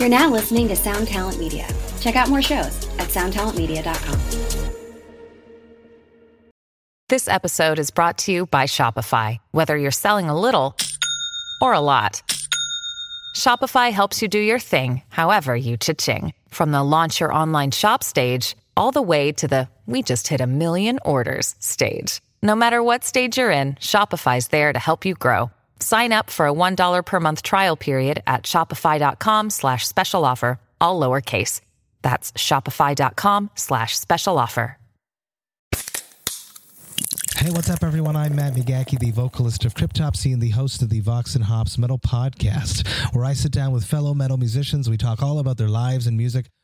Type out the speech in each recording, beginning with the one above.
You're now listening to Sound Talent Media. Check out more shows at soundtalentmedia.com. This episode is brought to you by Shopify. Whether you're selling a little or a lot, Shopify helps you do your thing, however you cha-ching. From the launch your online shop stage, all the way to the we just hit a million orders stage. No matter what stage you're in, Shopify's there to help you grow. Sign up for a $1 per month trial period at shopify.com slash special offer, all lowercase. That's shopify.com slash special offer. Hey, what's up, everyone? I'm Matt McGachy, the vocalist of Cryptopsy and the host of the Vox and Hops Metal Podcast, where I sit down with fellow metal musicians. We talk all about their lives and music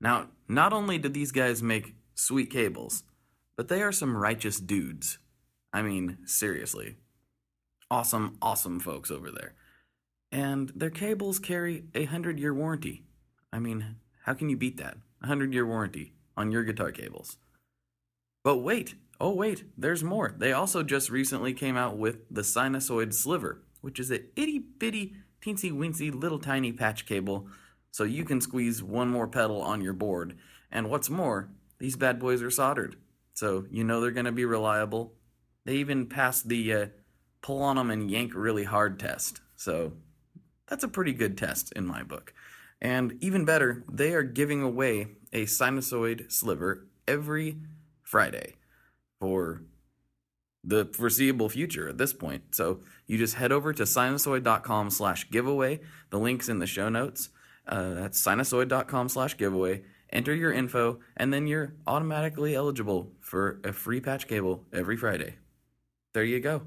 Now, not only do these guys make sweet cables, but they are some righteous dudes. I mean, seriously. Awesome, awesome folks over there. And their cables carry a 100 year warranty. I mean, how can you beat that? A 100 year warranty on your guitar cables. But wait, oh wait, there's more. They also just recently came out with the Sinasoid Sliver, which is a itty bitty, teensy weensy little tiny patch cable so you can squeeze one more pedal on your board. And what's more, these bad boys are soldered, so you know they're going to be reliable. They even passed the uh, pull on them and yank really hard test, so that's a pretty good test in my book. And even better, they are giving away a sinasoid sliver every Friday for the foreseeable future at this point. So you just head over to sinasoid.com slash giveaway. The link's in the show notes. Uh, that's sinasoid.com slash giveaway. Enter your info, and then you're automatically eligible for a free patch cable every Friday. There you go.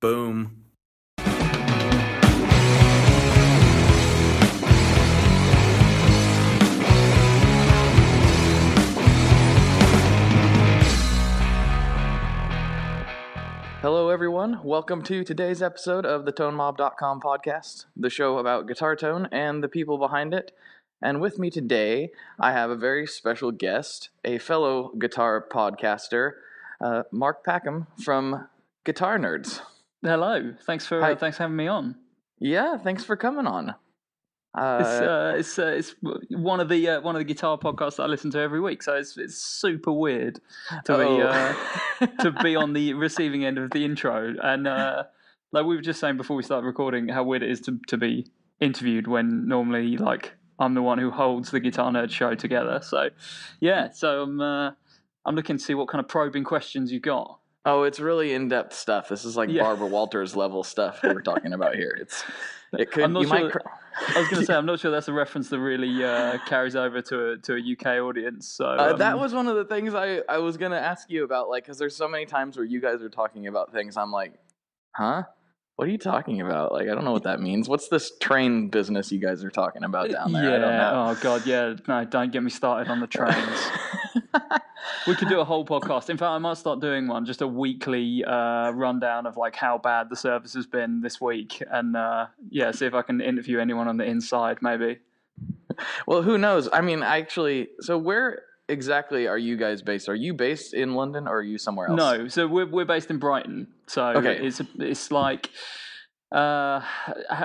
Boom. Hello, everyone. Welcome to today's episode of the ToneMob.com podcast, the show about guitar tone and the people behind it. And with me today, I have a very special guest, a fellow guitar podcaster, uh, Mark Packham from Guitar Nerds. Hello. Thanks for uh, thanks for having me on. Yeah, thanks for coming on. Uh, It's uh, it's uh, it's one of the uh, one of the guitar podcasts that I listen to every week. So it's it's super weird to be oh. uh, to be on the receiving end of the intro. And uh, like we were just saying before we started recording, how weird it is to to be interviewed when normally like I'm the one who holds the Guitar Nerd show together. So yeah, so I'm uh, I'm looking to see what kind of probing questions you've got. Oh, it's really in-depth stuff. This is like Yeah. Barbara Walters level stuff that we're talking about here. It's it could I'm not you sure cr- I was going to say I'm not sure that's a reference that really uh, carries over to a to a UK audience. So Uh, that um, was one of the things I, I was gonna ask you about, like, because there's so many times where you guys are talking about things. I'm like, huh? What are you talking about? Like, I don't know what that means. What's this train business you guys are talking about down there? I don't Yeah. Oh god. Yeah. No, don't get me started on the trains. we could do a whole podcast. In fact, I might start doing one, just a weekly uh, rundown of like how bad the service has been this week, and uh, yeah, see if I can interview anyone on the inside, maybe. well, who knows? I mean, actually, so where exactly are you guys based? Are you based in London or are you somewhere else? No, so we're we're based in Brighton. So Okay. it's it's like uh,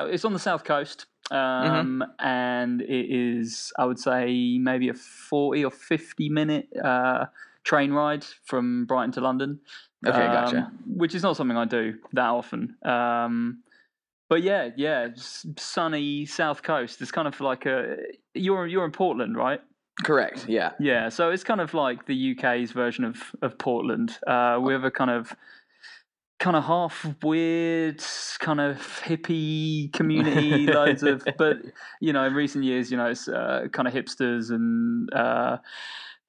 it's on the south coast. Mm-hmm. Um, and it is, I would say, maybe a forty or fifty minute uh, train ride from Brighton to London. Okay, gotcha. um, Which is not something I do that often. Um, but yeah, yeah, sunny south coast. It's kind of like a you're you're in Portland, right? Correct. Yeah. Yeah, so it's kind of like the UK's version of of Portland. Uh, we have a kind of kind of half weird, kind of hippie community, loads of. But you know, in recent years, you know, it's uh, kind of hipsters and uh,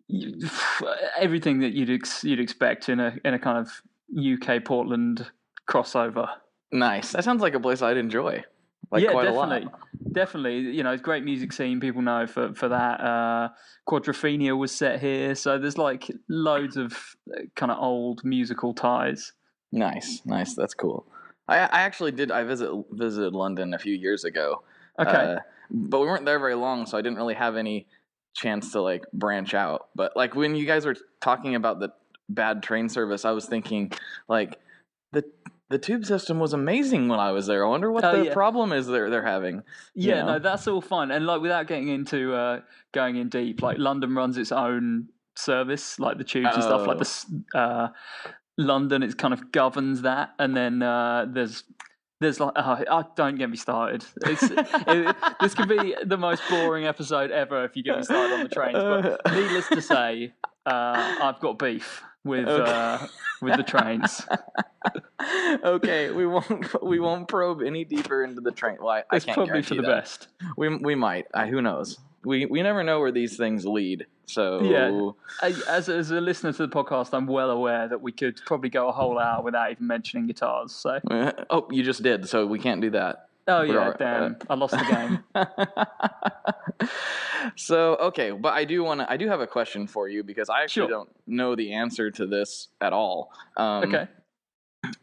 everything that you'd ex- you'd expect in a in a kind of UK Portland crossover. Nice. That sounds like a place I'd enjoy. like yeah, quite definitely, a lot. definitely. You know, it's a great music scene. People know for for that. Uh, Quadrophenia was set here, so there's like loads of kind of old musical ties. Nice, nice. That's cool. I, I actually did. I visit visited London a few years ago. Okay. uh, but we weren't there very long, so I didn't really have any chance to like branch out. But like when you guys were talking about the bad train service, I was thinking like the the tube system was amazing when I was there. I wonder what Oh, the yeah. problem is they're they're having. you Yeah, know? no, that's all fine. And like without getting into uh, going in deep, like London runs its own service, like the tubes and stuff. Like Oh. the uh, London, it kind of governs that, and then uh, there's there's like oh, oh, don't get me started. It's, it, this could be the most boring episode ever if you get me started on the trains. But needless to say, uh, I've got beef with Okay. uh, with the trains. okay, we won't we won't probe any deeper into the train. Well, I, I It's can't probably for the that. best. We we might. Uh, who knows? We we never know where these things lead. So Yeah. I- As, as a listener to the podcast, I'm well aware that we could probably go a whole hour without even mentioning guitars. So, oh, you just did. So we can't do that. oh We're yeah, all- damn, uh, I lost the game. so okay, but I do want to. I do have a question for you because I actually Sure. don't know the answer to this at all. Um, Okay.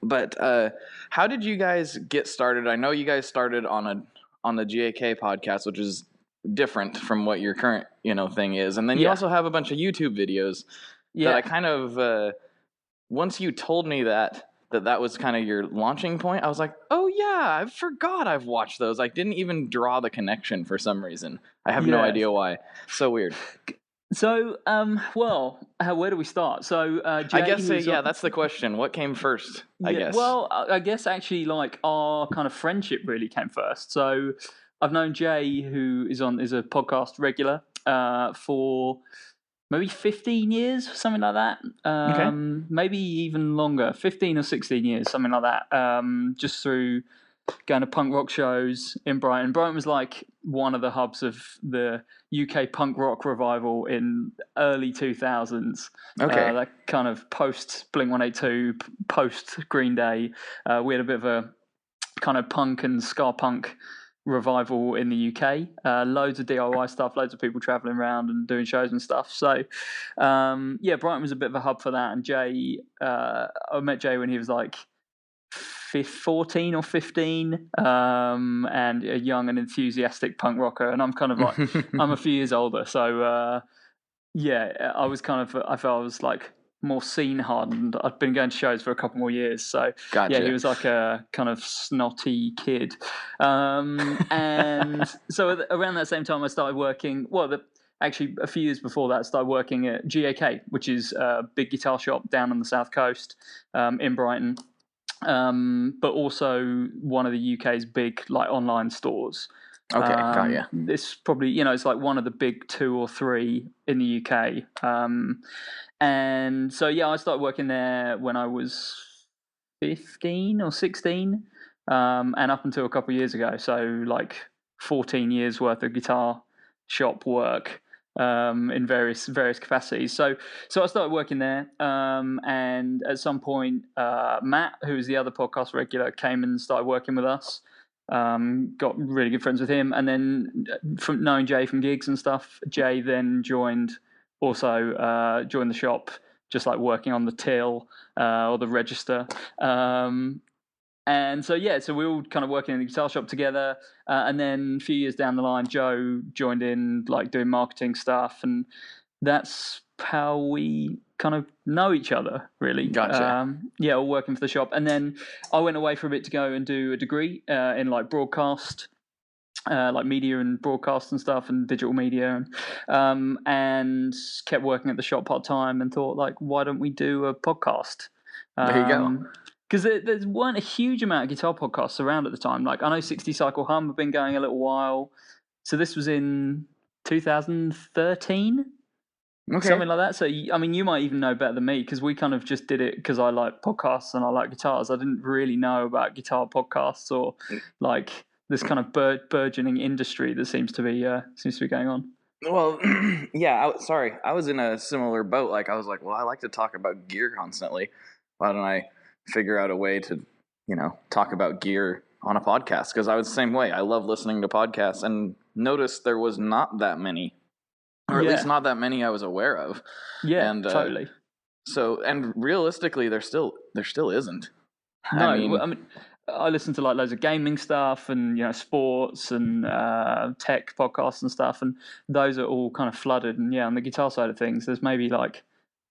But uh, how did you guys get started? I know you guys started on a on the GAK podcast, which is different from what your current you know thing is, and then you Yeah. also have a bunch of YouTube videos that I kind of uh, once you told me that that that was kind of your launching point, I was like, oh yeah, I forgot I've watched those. I didn't even draw the connection for some reason. I have no idea why. So weird. So, um, well, how, where do we start? So, uh, Jay, I guess uh, yeah, on- that's the question. What came first? I guess. Well, I guess actually, like our kind of friendship really came first. So, I've known Jay, who is on is a podcast regular, uh, for maybe fifteen years, something like that. Um, Maybe even longer, fifteen or sixteen years, something like that. Um, just through going to punk rock shows in Brighton. Brighton was like one of the hubs of the UK punk rock revival in early two thousands. okay. Uh, that kind of post Blink 182, post Green Day. Uh, we had a bit of a kind of punk and ska punk revival in the UK. Uh, loads of DIY stuff, loads of people traveling around and doing shows and stuff. So, um, yeah, Brighton was a bit of a hub for that. And Jay, uh, I met Jay when he was like 14 or 15 um, and a young and enthusiastic punk rocker. And I'm kind of like, I'm a few years older, so uh, yeah, I was kind of I felt I was like more scene hardened. I'd been going to shows for a couple more years, so gotcha. yeah, he was like a kind of snotty kid. Um, and so around that same time, I started working. Well, the, actually, a few years before that, I started working at GAK, which is a big guitar shop down on the south coast um, in Brighton. Um, but also one of the UK's big like online stores. Okay, got Um, ya. This probably, you know, it's like one of the big two or three in the UK. Um, and so, yeah, I started working there when I was 15 or 16, um, and up until a couple of years ago. So, like 14 years worth of guitar shop work um, in various various capacities. So, so I started working there, um, and at some point, uh, Matt, who is the other podcast regular, came and started working with us um, got really good friends with him, and then uh, from knowing Jay from gigs and stuff, Jay then joined also uh, joined the shop, just like working on the till uh, or the register. Um, and so yeah, so we all kind of working in the guitar shop together, uh, and then a few years down the line, Joe joined in like doing marketing stuff, and that's how we kind of know each other really. Gotcha. Um, yeah, all working for the shop, and then I went away for a bit to go and do a degree uh, in like broadcast, uh, like media and broadcast and stuff, and digital media, and, um, and kept working at the shop part time, and thought like, why don't we do a podcast? There you go. Because there, there weren't a huge amount of guitar podcasts around at the time. Like I know 60 Cycle Hum have been going a little while, so this was in 2013 Okay. something like that. So I mean, you might even know better than me because we kind of just did it because I like podcasts and I like guitars. I didn't really know about guitar podcasts or Mm. like this kind of bur- burgeoning industry that seems to be uh, seems to be going on. Well, yeah. I, sorry, I was in a similar boat. Like I was like, well, I like to talk about gear constantly. Why don't I figure out a way to, you know, talk about gear on a podcast because I was the same way. I love listening to podcasts and noticed there was not that many, or at Yeah. least not that many I was aware of. Yeah, And, uh, totally. So, and realistically, there still there still isn't. No, I mean, I mean, I listen to like loads of gaming stuff and you know sports and uh, tech podcasts and stuff, and those are all kind of flooded. And yeah, on the guitar side of things, there's maybe like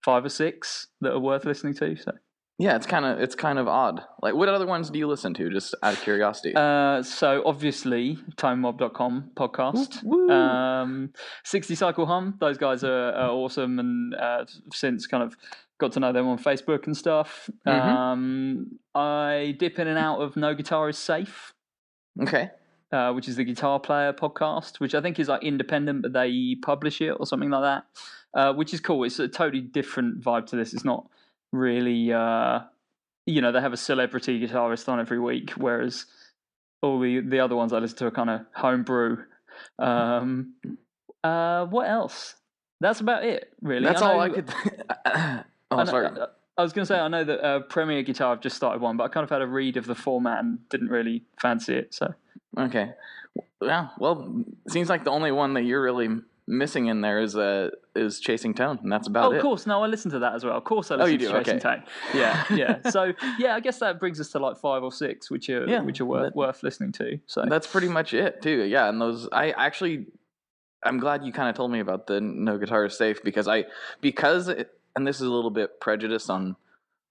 five or six that are worth listening to. So, yeah, it's kind of it's kind of odd. Like, what other ones do you listen to? Just out of curiosity. uh, so obviously, ToneMob.com podcast. Woo. Um, 60 Cycle Hum, those guys are, are awesome, and uh, since kind of got to know them on Facebook and stuff. Mhm. Um, I dip in and out of No Guitar is Safe. okay. uh, which is the Guitar Player podcast, which I think is like independent, but they publish it or something like that, uh, which is cool. It's a totally different vibe to this. It's not really, uh, you know, they have a celebrity guitarist on every week, whereas all the the other ones I listen to are kind of homebrew. Um, uh, what else? That's about it, really. That's all know- I could. I oh, know- sorry. I, I was going to say I know that uh, Premier Guitar have just started one, but I kind of had a read of the format and didn't really fancy it. So Okay. Yeah. Well, seems like the only one that you're really missing in there is uh is chasing tone, and that's about oh, it. of course. No, I listen to that as well. Of course, I Oh, listen you to? Chasing Okay. Tone. Yeah, yeah. So yeah, I guess that brings us to like five or six, which are Yeah, which are worth that- worth listening to. So That's pretty much it, too. Yeah, and those I actually, I'm glad you kind of told me about the no guitar is safe because I because it, and this is a little bit prejudice on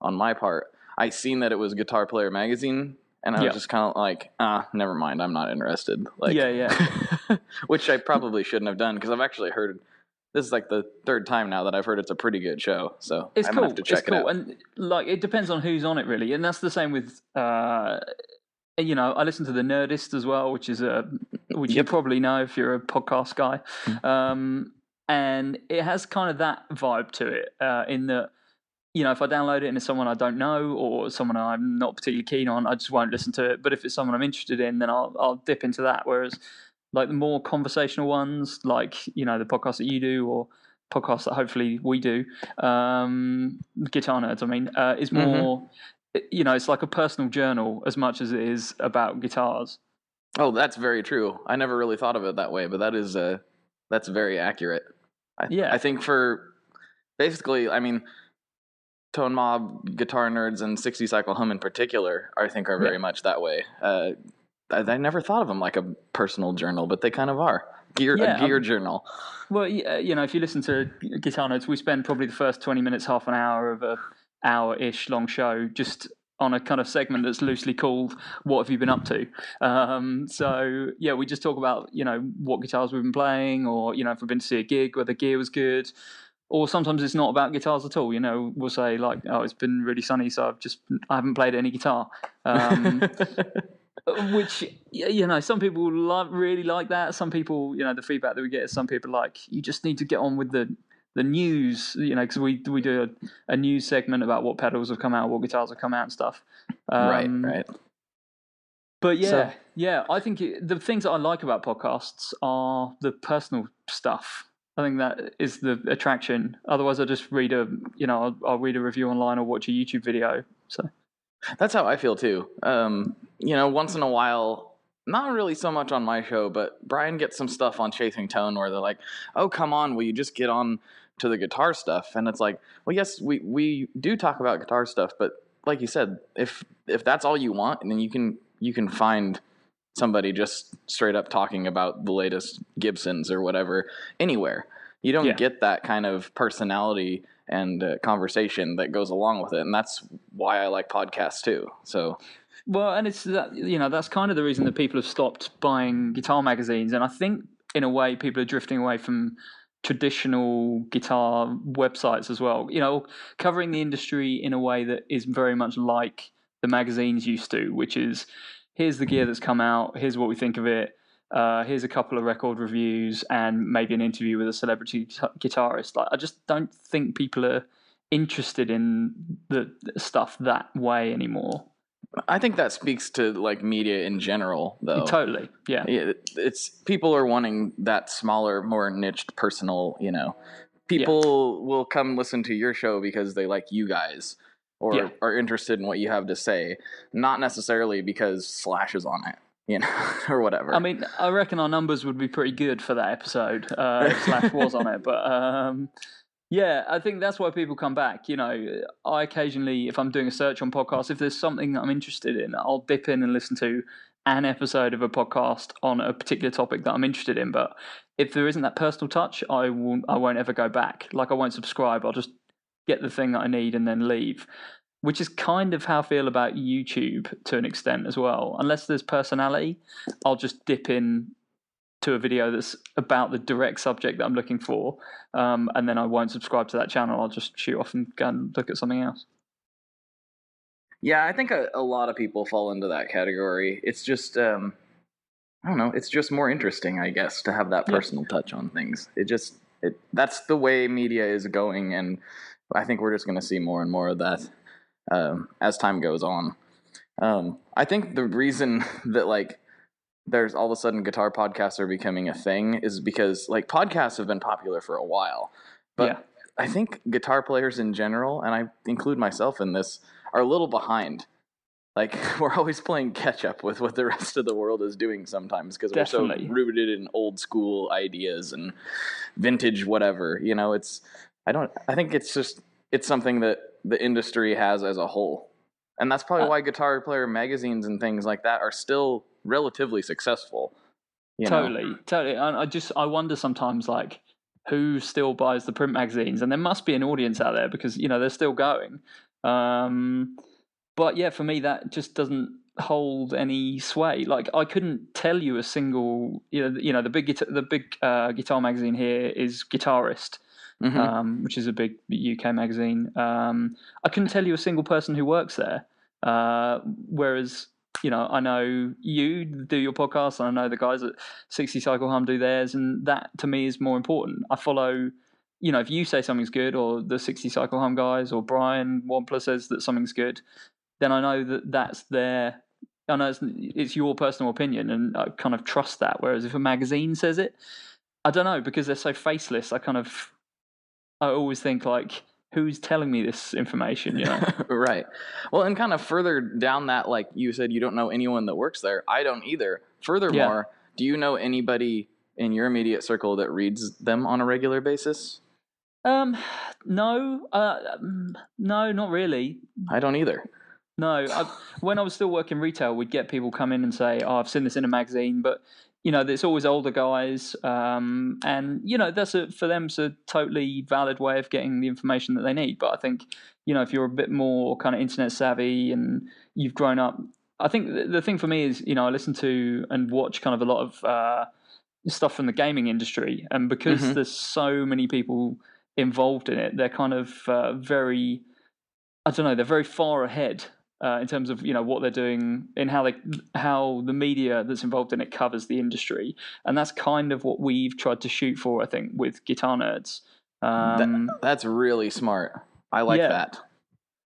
on my part. I seen that it was Guitar Player magazine, and I was Yeah. just kind of like, ah, never mind, I'm not interested. Like, Yeah, yeah. which I probably shouldn't have done because I've actually heard. This is like the third time now that I've heard it's a pretty good show, so it's I'm cool. to check it's cool, it out. and like it depends on who's on it really, and that's the same with. uh you know, I listen to the Nerdist as well, which is a which you probably know if you're a podcast guy, um, and it has kind of that vibe to it. Uh, in that, you know, if I download it and it's someone I don't know or someone I'm not particularly keen on, I just won't listen to it. But if it's someone I'm interested in, then I'll I'll dip into that. Whereas, like the more conversational ones, like you know the podcast that you do or podcasts that hopefully we do, um, guitar nerds. I mean, uh, is Mhm. more. You know, it's like a personal journal as much as it is about guitars. Oh, that's very true. I never really thought of it that way, but that is uh that's very accurate. I, Yeah. I think for basically, I mean, Tone Mob, Guitar Nerds, and 60 Cycle Hum in particular, I think are very Yeah. much that way. Uh, I, I never thought of them like a personal journal, but they kind of are. Gear, Yeah, a gear um, journal. Well, uh, you know, if you listen to Guitar Nerds, we spend probably the first 20 minutes, half an hour of a hour-ish long show just on a kind of segment that's loosely called "What Have You Been Up To." Um, so yeah, we just talk about you know what guitars we've been playing, or you know if we've been to see a gig where the gear was good, or sometimes it's not about guitars at all. You know, we'll say like, "Oh, it's been really sunny, so I've just I haven't played any guitar." Um, which you know some people love really like that some people you know the feedback that we get is some people like you just need to get on with the the news you know because we we do a, a news segment about what pedals have come out what guitars have come out and stuff right, Um, right. but yeah So- yeah i think it, the things that i like about podcasts are the personal stuff i think that is the attraction otherwise i just read a you know I'll, I'll read a review online or watch a youtube video so That's how I feel too. Um, you know, once in a while, not really so much on my show, but Brian gets some stuff on Chasing Tone where they're like, "Oh, come on, will you just get on to the guitar stuff?" And it's like, well, yes, we we do talk about guitar stuff, but like you said, if if that's all you want, then you can you can find somebody just straight up talking about the latest Gibsons or whatever anywhere. You don't Yeah. get that kind of personality and uh, conversation that goes along with it, and that's why I like podcasts too. So Well, and it's that you know that's kind of the reason that people have stopped buying guitar magazines, and I think in a way people are drifting away from traditional guitar websites as well. You know, covering the industry in a way that is very much like the magazines used to, which is here's the gear that's come out, here's what we think of it. Uh, here's a couple of record reviews and maybe an interview with a celebrity guitar- guitarist. Like, I just don't think people are interested in the stuff that way anymore. I think that speaks to like media in general, though. Totally. Yeah. Yeah, it's people are wanting that smaller, more niched, personal. You know, people will come listen to your show because they like you guys, or Yeah. are interested in what you have to say, not necessarily because Slash is on it, you know, or whatever. I mean, I reckon our numbers would be pretty good for that episode. Uh, if Slash was on it, but um, yeah, I think that's why people come back. You know, I occasionally, if I'm doing a search on podcasts, if there's something that I'm interested in, I'll dip in and listen to an episode of a podcast on a particular topic that I'm interested in. But if there isn't that personal touch, I won't. I won't ever go back. Like I won't subscribe. I'll just get the thing that I need and then leave. Which is kind of how I feel about YouTube to an extent as well. Unless there's personality, I'll just dip in to a video that's about the direct subject that I'm looking for, um, and then I won't subscribe to that channel. I'll just shoot off and go and look at something else. Yeah, I think a, a lot of people fall into that category. It's just, um, I don't know, it's just more interesting, I guess, to have that Yeah. personal touch on things. It just, it that's the way media is going, and I think we're just going to see more and more of that um, as time goes on. Um, I think the reason that like there's all of a sudden guitar podcasts are becoming a thing is because like podcasts have been popular for a while, but Yeah. I think guitar players in general, and I include myself in this, are a little behind. Like we're always playing catch up with what the rest of the world is doing sometimes because we're so rooted in old school ideas and vintage whatever. You know, it's I don't I think it's just it's something that the industry has as a whole. And that's probably Uh, why guitar player magazines and things like that are still relatively successful. You know? totally, totally. And I just I wonder sometimes like who still buys the print magazines, and there must be an audience out there because you know they're still going. Um, but yeah, for me that just doesn't hold any sway. Like I couldn't tell you a single you know you know the big guitar, the big uh, guitar magazine here is Guitarist. Mhm. um, which is a big UK magazine. Um, I couldn't tell you a single person who works there. Uh, whereas, you know, I know you do your podcast, and I know the guys at 60 Cycle Hum do theirs, and that to me is more important. I follow, you know, if you say something's good, or the 60 Cycle Hum guys, or Brian Wampler says that something's good, then I know that that's their. I know it's, it's your personal opinion, and I kind of trust that. Whereas if a magazine says it, I don't know because they're so faceless. I kind of I always think like, who's telling me this information? You know? right. Well, and kind of further down that, like you said, you don't know anyone that works there. I don't either. Furthermore, do you know anybody in your immediate circle that reads them on a regular basis? um, no, uh, no, not really. I don't either. No, I, when I was still working retail, we'd get people come in and say, "Oh, I've seen this in a magazine," but you know, there's always older guys, um, and you know, that's a, for them, it's a totally valid way of getting the information that they need. But I think, you know, if you're a bit more kind of internet savvy and you've grown up, I think the, the thing for me is, you know, I listen to and watch kind of a lot of uh, stuff from the gaming industry, and because Mhm. there's so many people involved in it, they're kind of uh, very, I don't know, they're very far ahead uh, in terms of you know what they're doing and how they how the media that's involved in it covers the industry, and that's kind of what we've tried to shoot for. I think with Guitar Nerds. Um, That- that's really smart. I like yeah. that.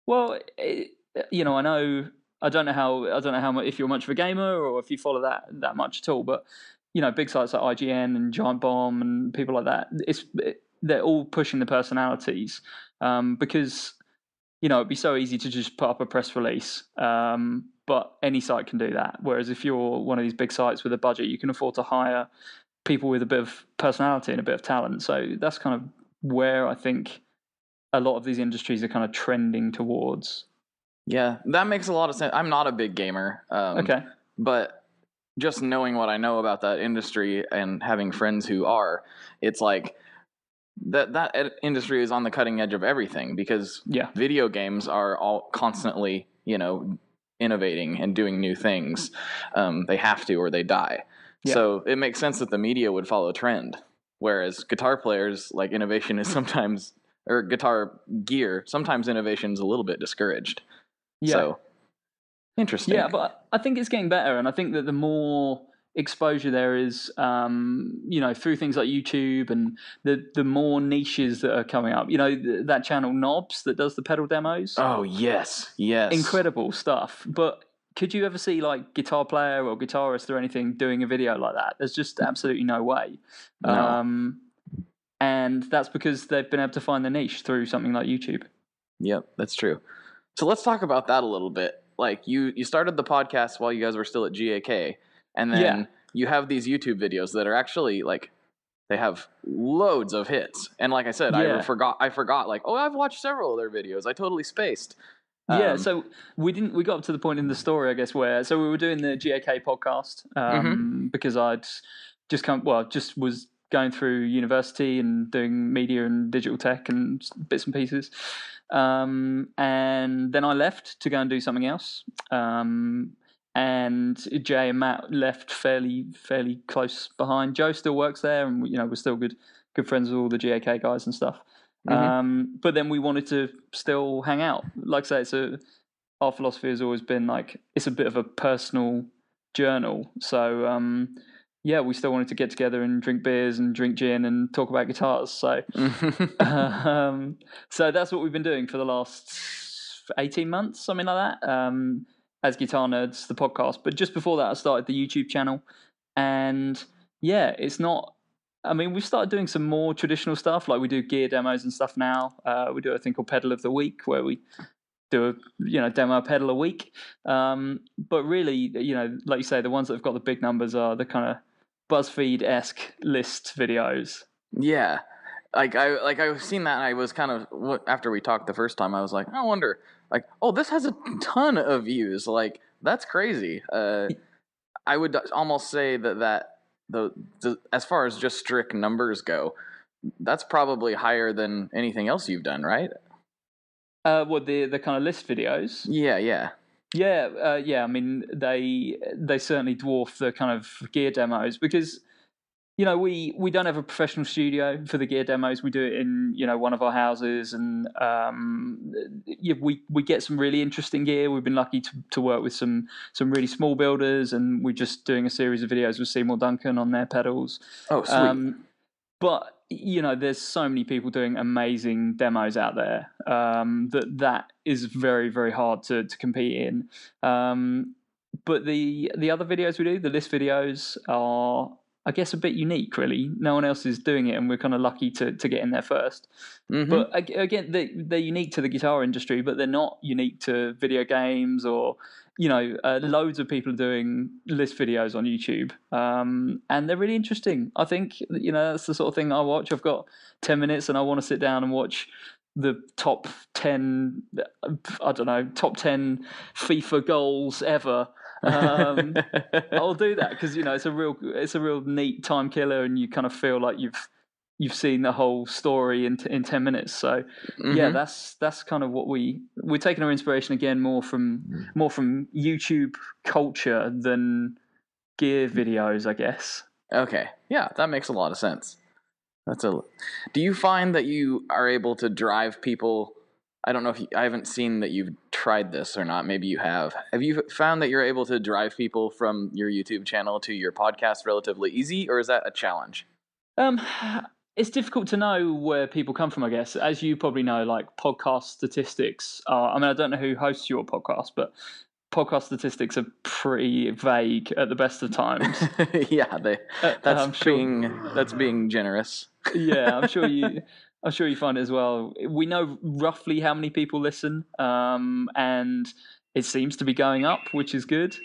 well, it, you know, I know I don't know how I don't know how much if you're much of a gamer or if you follow that that much at all, but you know, big sites like IGN and Giant Bomb and people like that, it's it, they're all pushing the personalities um, because you know it'd be so easy to just put up a press release, um, but any site can do that. Whereas if you're one of these big sites with a budget, you can afford to hire people with a bit of personality and a bit of talent. So that's kind of where I think a lot of these industries are kind of trending towards. Yeah, that makes a lot of sense. I'm not a big gamer. Um, Okay. but just knowing what I know about that industry and having friends who are, it's like that that ed- industry is on the cutting edge of everything because Yeah. video games are all constantly, you know, innovating and doing new things. Um, they have to or they die. Yeah. So it makes sense that the media would follow trend. Whereas guitar players, like innovation is sometimes, or guitar gear, sometimes innovation is a little bit discouraged. Yeah. So interesting. Yeah, but I think it's getting better, and I think that the more exposure there is, um, you know, through things like YouTube and the the more niches that are coming up. You know, th- that channel Knobs that does the pedal demos, Oh yes, yes. incredible stuff. But could you ever see like guitar player or guitarist or anything doing a video like that? There's just absolutely no way. No. Um, and that's because they've been able to find the niche through something like YouTube. Yep, that's true. So let's talk about that a little bit. Like you, you started the podcast while you guys were still at GAK, and then Yeah. you have these YouTube videos that are actually like they have loads of hits. And like I said, Yeah. I forgot. I forgot. Like, oh, I've watched several of their videos. I totally spaced. yeah, Um, so we didn't. We got up to the point in the story, I guess, where so we were doing the GAK podcast Mm-hmm. um, because I'd just come. Well, just was going through university and doing media and digital tech and bits and pieces. Um, and then I left to go and do something else. Um, and Jay and Matt left fairly fairly close behind. Joe still works there, and you know we're still good good friends with all the GAK guys and stuff. Mhm. Um, but then we wanted to still hang out. Like I say, it's a our philosophy has always been like it's a bit of a personal journal. So um, yeah, we still wanted to get together and drink beers and drink gin and talk about guitars. So um, so that's what we've been doing for the last 18 months, something like that, um, as Guitar Nerds, the podcast. But just before that, I started the YouTube channel. And yeah, it's not, I mean, we've started doing some more traditional stuff, like we do gear demos and stuff now. Uh, we do a thing called Pedal of the Week, where we do a you know demo pedal a week. Um, but really, you know, like you say, the ones that have got the big numbers are the kind of BuzzFeed esque list videos. Yeah. Like I like I've seen that and I was kind of after we talked the first time I was like I wonder like oh this has a ton of views like that's crazy. Uh I would almost say that that the, the as far as just strict numbers go that's probably higher than anything else you've done, right? Uh, what the the kind of list videos? Yeah, yeah. Yeah, uh, yeah. I mean, they they certainly dwarf the kind of gear demos because you know we we don't have a professional studio for the gear demos. We do it in you know one of our houses, and um, yeah, we we get some really interesting gear. We've been lucky to, to work with some some really small builders, and we're just doing a series of videos with Seymour Duncan on their pedals. Oh, sweet. Um, but you know, there's so many people doing amazing demos out there um, that that is very very hard to to compete in. Um, but the the other videos we do, the list videos, are I guess a bit unique. Really, no one else is doing it, and we're kind of lucky to to get in there 1st Mhm. But again, they, they're unique to the guitar industry, but they're not unique to video games or you know, uh, loads of people are doing list videos on YouTube, um, and they're really interesting. I think you know that's the sort of thing I watch. I've got ten minutes, and I want to sit down and watch the top ten. I don't know, top ten FIFA goals ever. Um, I'll do that because you know it's a real it's a real neat time killer, and you kind of feel like you've you've seen the whole story in t- in ten minutes. So yeah, Mhm. that's that's kind of what we we're taking our inspiration again more from more from YouTube culture than gear videos, I guess. Okay. Yeah, that makes a lot of sense. That's a. Do you find that you are able to drive people? I don't know if you, I haven't seen that you've tried this or not. Maybe you have. Have you found that you're able to drive people from your YouTube channel to your podcast relatively easy, or is that a challenge? Um, it's difficult to know where people come from. I guess, as you probably know, like podcast statistics are. I mean, I don't know who hosts your podcast, but podcast statistics are pretty vague at the best of times. yeah, they. Uh, That's I'm sure- being that's being generous. yeah, I'm sure you. I'm sure you find it as well. We know roughly how many people listen, um, and it seems to be going up, which is good.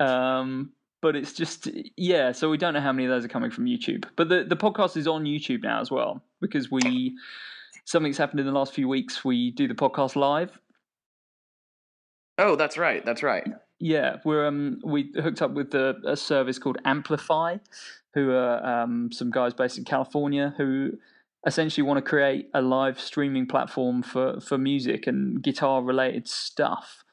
Um, but it's just yeah. So we don't know how many of those are coming from YouTube. But the the podcast is on YouTube now as well because we something's happened in the last few weeks. We do the podcast live. Oh, that's right. That's right. Yeah, we're um we hooked up with a, a service called Amplify, who are um, some guys based in California who essentially want to create a live streaming platform for for music and guitar related stuff.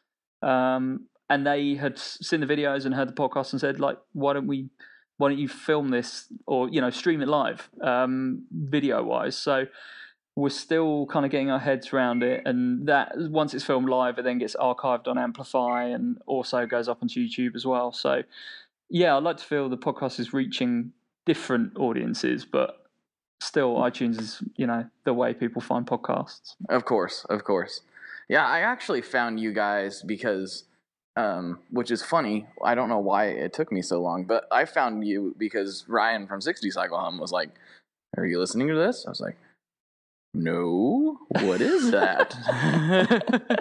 Um, and they had seen the videos and heard the podcast and said like, why don't we, why don't you film this or you know stream it live, um, video wise? So we're still kind of getting our heads around it and that once it's filmed live it then gets archived on amplify and also goes up onto youtube as well so yeah i'd like to feel the podcast is reaching different audiences but still itunes is you know the way people find podcasts Of course, of course. Yeah, I actually found you guys because, um, which is funny. I don't know why it took me so long, but I found you because Ryan from 60 Cycle Hum was like, Are you listening to this? I was like, no, what is that?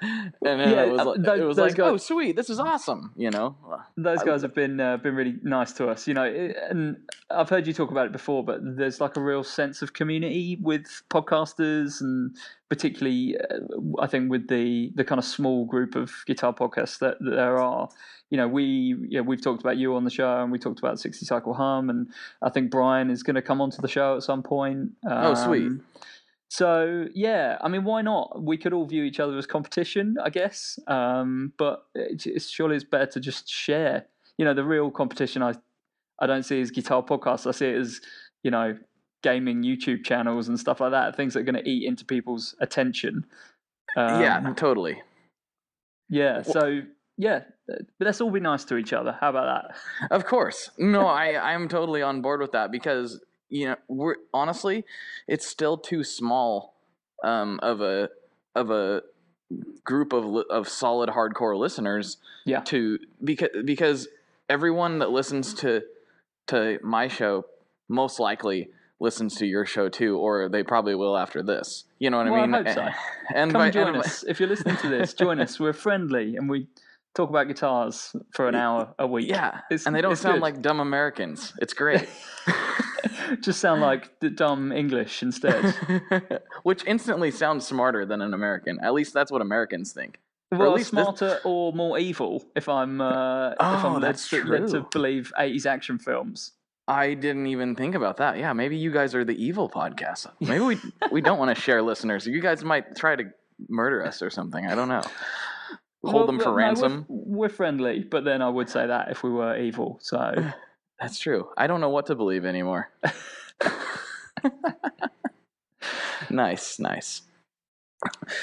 and then Yeah, it was, uh, like, those- it was like, guys- oh, sweet, this is awesome, you know? Those I- guys have been uh, been really nice to us, you know. And I've heard you talk about it before, but there's like a real sense of community with podcasters, and particularly, uh, I think, with the the kind of small group of guitar podcasts that, that there are. You know, we yeah, we've talked about you on the show, and we talked about Sixty Cycle Hum, and I think Brian is going to come onto the show at some point. Oh, sweet. Um, So yeah, I mean, why not? We could all view each other as competition, I guess. Um, but it's, it's surely it's better to just share. You know, the real competition I I don't see as guitar podcasts. I see it as you know gaming YouTube channels and stuff like that. Things that are going to eat into people's attention. Um, yeah, totally. yeah. So yeah, but let's all be nice to each other. How about that? Of course. No, I I'm totally on board with that because you know we're honestly, it's still too small um, of a of a group of of solid hardcore listeners Yeah. to because because everyone that listens to to my show most likely listens to your show too or they probably will after this you know what Well, I i mean hope so. and Come by- join and us if you're listening to this. Join us. We're friendly and we talk about guitars for an hour a week. yeah It's- and they don't sound good. like dumb americans it's great just sound like the dumb English instead. Which instantly sounds smarter than an American. At least that's what Americans think. well, least this- smarter or more evil if I'm uh, if Oh, I'm led, that's led to believe 80s action films. I didn't even think about that. Yeah, maybe you guys are the evil podcast. Maybe we we don't want to share listeners. You guys might try to murder us or something. I don't know. Hold Well, them for well, no, we're- ransom. we're, friendly, but then I would say that if we were evil. So That's true. I don't know what to believe anymore. nice, nice.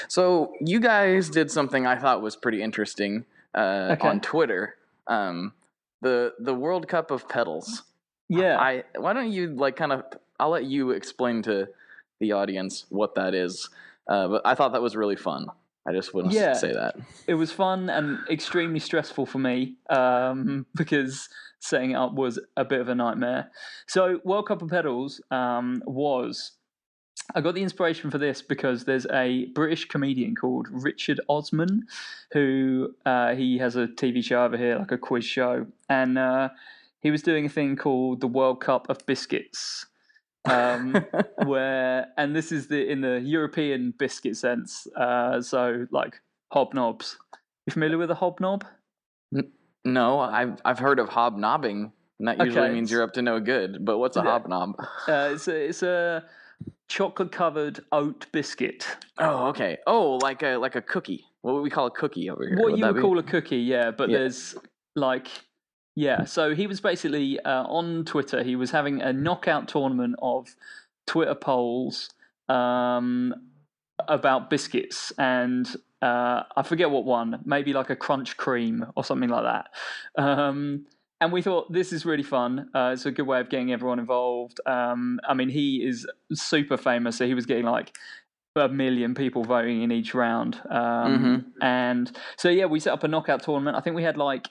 So you guys did something I thought was pretty interesting uh, Okay. on Twitter. Um, the the World Cup of pedals. Yeah, I why don't you like kind of I'll let you explain to the audience what that is. Uh, but I thought that was really fun. I just wouldn't Yeah. say that. it was fun and extremely stressful for me um, because setting it up was a bit of a nightmare. So, World Cup of Pedals um, was. I got the inspiration for this because there's a British comedian called Richard Osman, who uh, he has a TV show over here, like a quiz show, and uh, he was doing a thing called the World Cup of Biscuits, um, where and this is the in the European biscuit sense. Uh, so like hobnobs. You familiar with a hobnob? no, I've I've heard of hobnobbing, and that usually Okay. means you're up to no good. But what's a Yeah. hobnob? Uh, it's a it's a chocolate covered oat biscuit. Oh, okay. Oh, like a like a cookie. What would we call a cookie over here? What you would be? call a cookie, yeah. But Yeah. there's like yeah. So he was basically uh, on Twitter. He was having a knockout tournament of Twitter polls um, about biscuits and. Uh, I forget what one, maybe like a crunch cream or something like that. Um, and we thought this is really fun. Uh, it's a good way of getting everyone involved. Um, I mean, he is super famous, so he was getting like a million people voting in each round. Um, And so, yeah, we set up a knockout tournament. I think we had like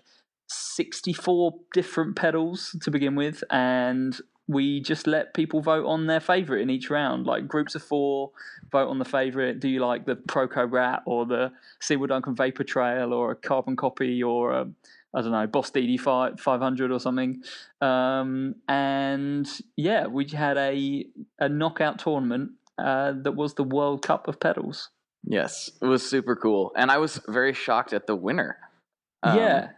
64 different pedals to begin with, and we just let people vote on their favorite in each round. Like groups of four vote on the favorite. Do you like the Proco Rat or the Seymour Duncan Vapor Trail or a Carbon Copy or a I don't know, Boss DD five five hundred or something, um, and yeah, we had a a knockout tournament uh, that was the World Cup of pedals. Yes, it was super cool, and I was very shocked at the winner. Um, yeah,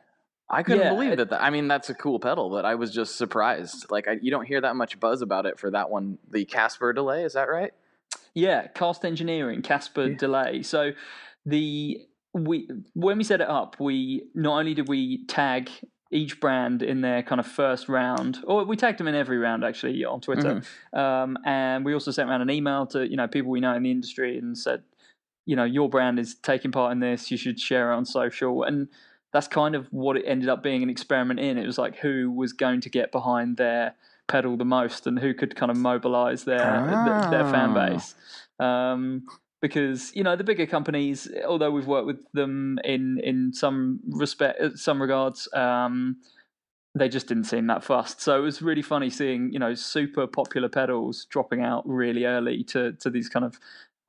I couldn't Yeah, believe it- that. I mean, that's a cool pedal, but I was just surprised. Like, I, you don't hear that much buzz about it for that one. The Casper delay, is that right? Yeah, cast engineering, Casper delay. So the we when we set it up, we not only did we tag each brand in their kind of first round, or we tagged them in every round actually on Twitter, um, and we also sent around an email to you know people we know in the industry and said, you know, your brand is taking part in this, you should share it on social, and that's kind of what it ended up being an experiment in. It was like who was going to get behind their pedal the most and who could kind of mobilize their th- their fan Ah. base. Um, because you know the bigger companies, although we've worked with them in in some respect, uh, some regards, um, they just didn't seem that fussed. So it was really funny seeing you know super popular pedals dropping out really early to to these kind of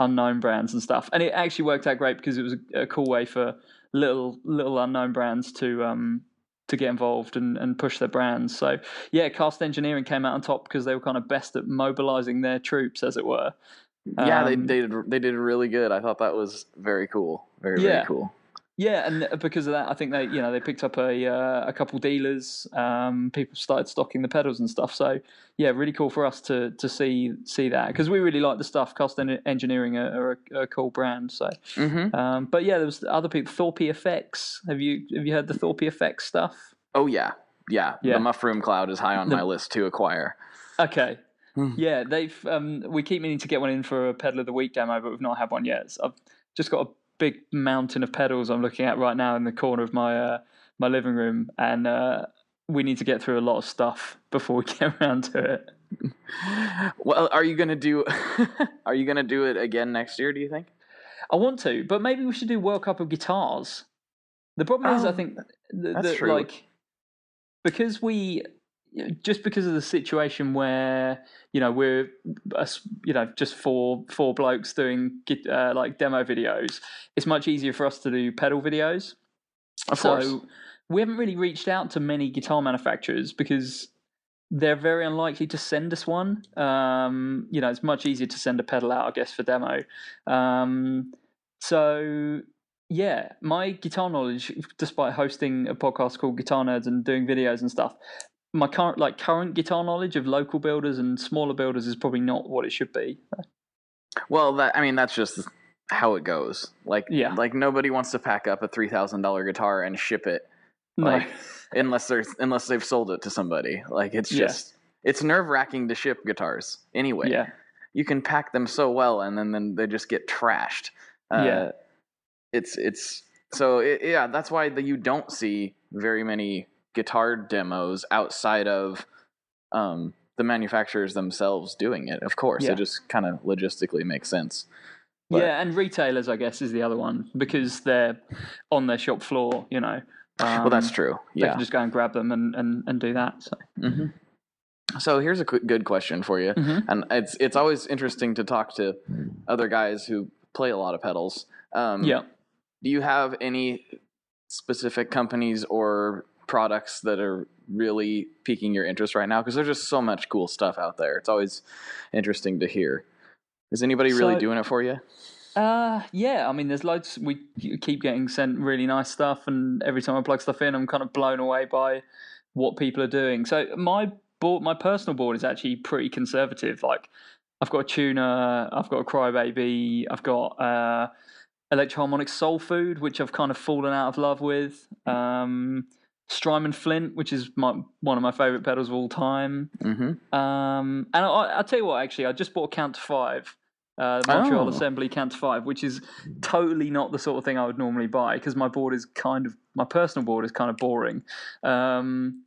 unknown brands and stuff. And it actually worked out great because it was a, a cool way for little little unknown brands to um to get involved and, and push their brands. So yeah, Cast Engineering came out on top because they were kind of best at mobilizing their troops, as it were. yeah, they Um, they did, they did really good. I thought that was very cool. Very Yeah. very cool. Yeah, and because of that, I think they, you know, they picked up a uh, a couple dealers. Um, people started stocking the pedals and stuff. So yeah, really cool for us to to see see that because we really like the stuff. Cost Engineering are, are a, cool brand. So, hmm um, but yeah, there was other people. ThorpyFX. Have you have you heard the ThorpyFX stuff? Oh yeah, yeah. Yeah. The Muffroom Cloud is high on The- my list to acquire. Okay. Hmm. Yeah, they've. Um, we keep meaning to get one in for a pedal of the week demo, but we've not had one yet. So I've just got a big mountain of pedals I'm looking at right now in the corner of my uh, my living room, and uh, we need to get through a lot of stuff before we get around to it. Well, are you gonna do? are you gonna do it again next year? Do you think? I want to, but maybe we should do World Cup of guitars. The problem is, I Oh, think th- that's that true. like because we just because of the situation where you know we're us, you know just four four blokes doing uh, like demo videos, it's much easier for us to do pedal videos. Of so course. we haven't really reached out to many guitar manufacturers because they're very unlikely to send us one. Um, you know, it's much easier to send a pedal out, I guess, for demo. Um, so yeah, my guitar knowledge, despite hosting a podcast called Guitar Nerds and doing videos and stuff, my current like current guitar knowledge of local builders and smaller builders is probably not what it should be. Well, that I mean, that's just how it goes. Like, Yeah. like nobody wants to pack up a three thousand dollar guitar and ship it, No. like unless there's unless they've sold it to somebody. Like, it's Yeah. just it's nerve wracking to ship guitars. Anyway, yeah, you can pack them so well, and then then they just get trashed. Uh, Yeah. it's it's so it, yeah. That's why the, you don't see very many guitar demos outside of um, the manufacturers themselves doing it. Of course, Yeah. it just kind of logistically makes sense. But- yeah, and retailers, I guess, is the other one because they're on their shop floor. You know. well, that's Um, true. They can just go and grab them and, and, and do that. So. hmm So here's a quick, good question for you, Mhm. and it's it's always interesting to talk to other guys who play a lot of pedals. Um, Yeah. Do you have any specific companies or products that are really piquing your interest right now? Because there's just so much cool stuff out there. It's always interesting to hear. Is anybody really So- doing it for you? Uh, yeah. I mean, there's loads. We keep getting sent really nice stuff, and every time I plug stuff in, I'm kind of blown away by what people are doing. So my board, my personal board, is actually pretty conservative. Like, I've got a tuner, I've got a crybaby, I've got uh, Electro-Harmonix soul food, which I've kind of fallen out of love with. Um, Strymon Flint, which is my one of my favorite pedals of all time. Mm-hmm. Um, and I, I'll tell you what, actually, I just bought a Count to Five, uh, the Montreal Oh. Assembly Count to Five, which is totally not the sort of thing I would normally buy because my board is kind of my personal board is kind of boring. Um,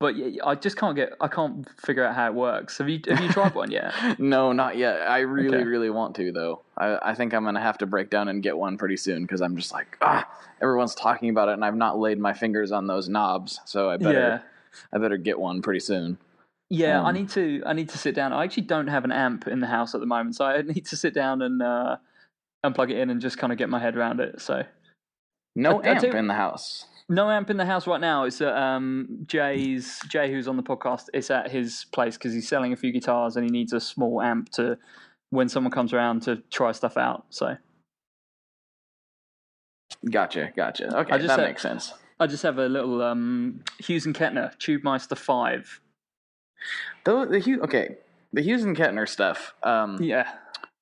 but yeah, I just can't get, I can't figure out how it works. Have you have you tried one yet? no, not yet. I really, Okay. really want to though. I, I think I'm gonna have to break down and get one pretty soon because I'm just like, ah, everyone's talking about it, and I've not laid my fingers on those knobs, so I better, Yeah. I better get one pretty soon. Yeah, I Um, need to. I need to sit down. I actually don't have an amp in the house at the moment, so I need to sit down and uh, and plug it in and just kind of get my head around it. So No I- I amp do- in the house. No amp in the house right now. It's at um, Jay's. Jay, who's on the podcast, it's at his place because he's selling a few guitars and he needs a small amp to when someone comes around to try stuff out. So Gotcha, gotcha. Okay, I just that said- makes sense. I just have a little um, Hughes and Kettner Tubemeister Five. The Hugh, okay, the Hughes and Kettner stuff. Um, Yeah,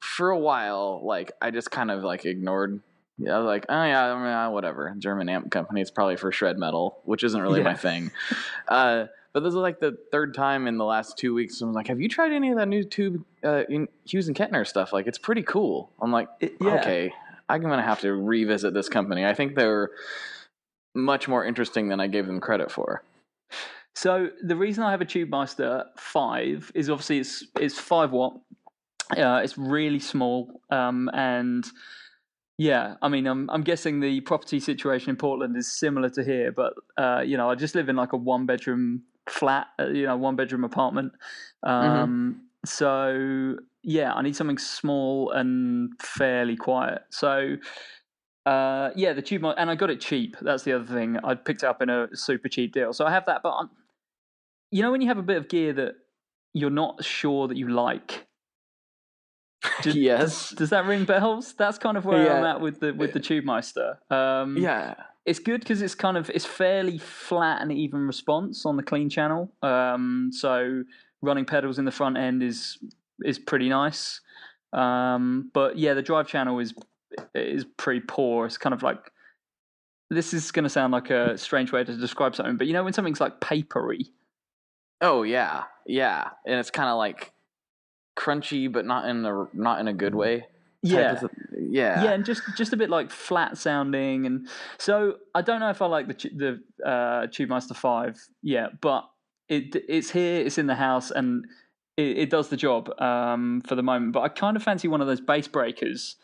for a while, like I just kind of like ignored. Yeah, I was like, oh yeah, I mean, uh, whatever. German amp company. It's probably for shred metal, which isn't really my thing. Uh, but this is like the third time in the last two weeks. I'm like, have you tried any of that new tube uh, in Hughes and Kettner stuff? Like, it's pretty cool. I'm like, It- yeah. okay, I'm gonna have to revisit this company. I think they're much more interesting than I gave them credit for. So the reason I have a Tubemeister five is obviously it's it's five watt. Uh, it's really small, um, and Yeah, I mean, I'm I'm guessing the property situation in Portland is similar to here, but uh, you know, I just live in like a one bedroom flat, uh, you know, one bedroom apartment. Um, So yeah, I need something small and fairly quiet. So uh, yeah, the tube, and I got it cheap. That's the other thing. I picked it up in a super cheap deal, so I have that. But I'm, you know, when you have a bit of gear that you're not sure that you like. Does, Yes. Does, does that ring bells? That's kind of where I'm at with the with the Tubemeister. Um, Yeah. it's good because it's kind of it's fairly flat and even response on the clean channel. Um, so running pedals in the front end is is pretty nice. Um, but yeah, the drive channel is is pretty poor. It's kind of like this is going to sound like a strange way to describe something, but you know when something's like papery. Oh yeah, yeah, and it's kind of like crunchy, but not in a not in a good way. Yeah, of yeah, yeah, and just just a bit like flat sounding, and so I don't know if I like the the uh, Tubemeister Five yet, but it it's here, it's in the house, and it, it does the job um, for the moment. But I kind of fancy one of those Bassbreakers.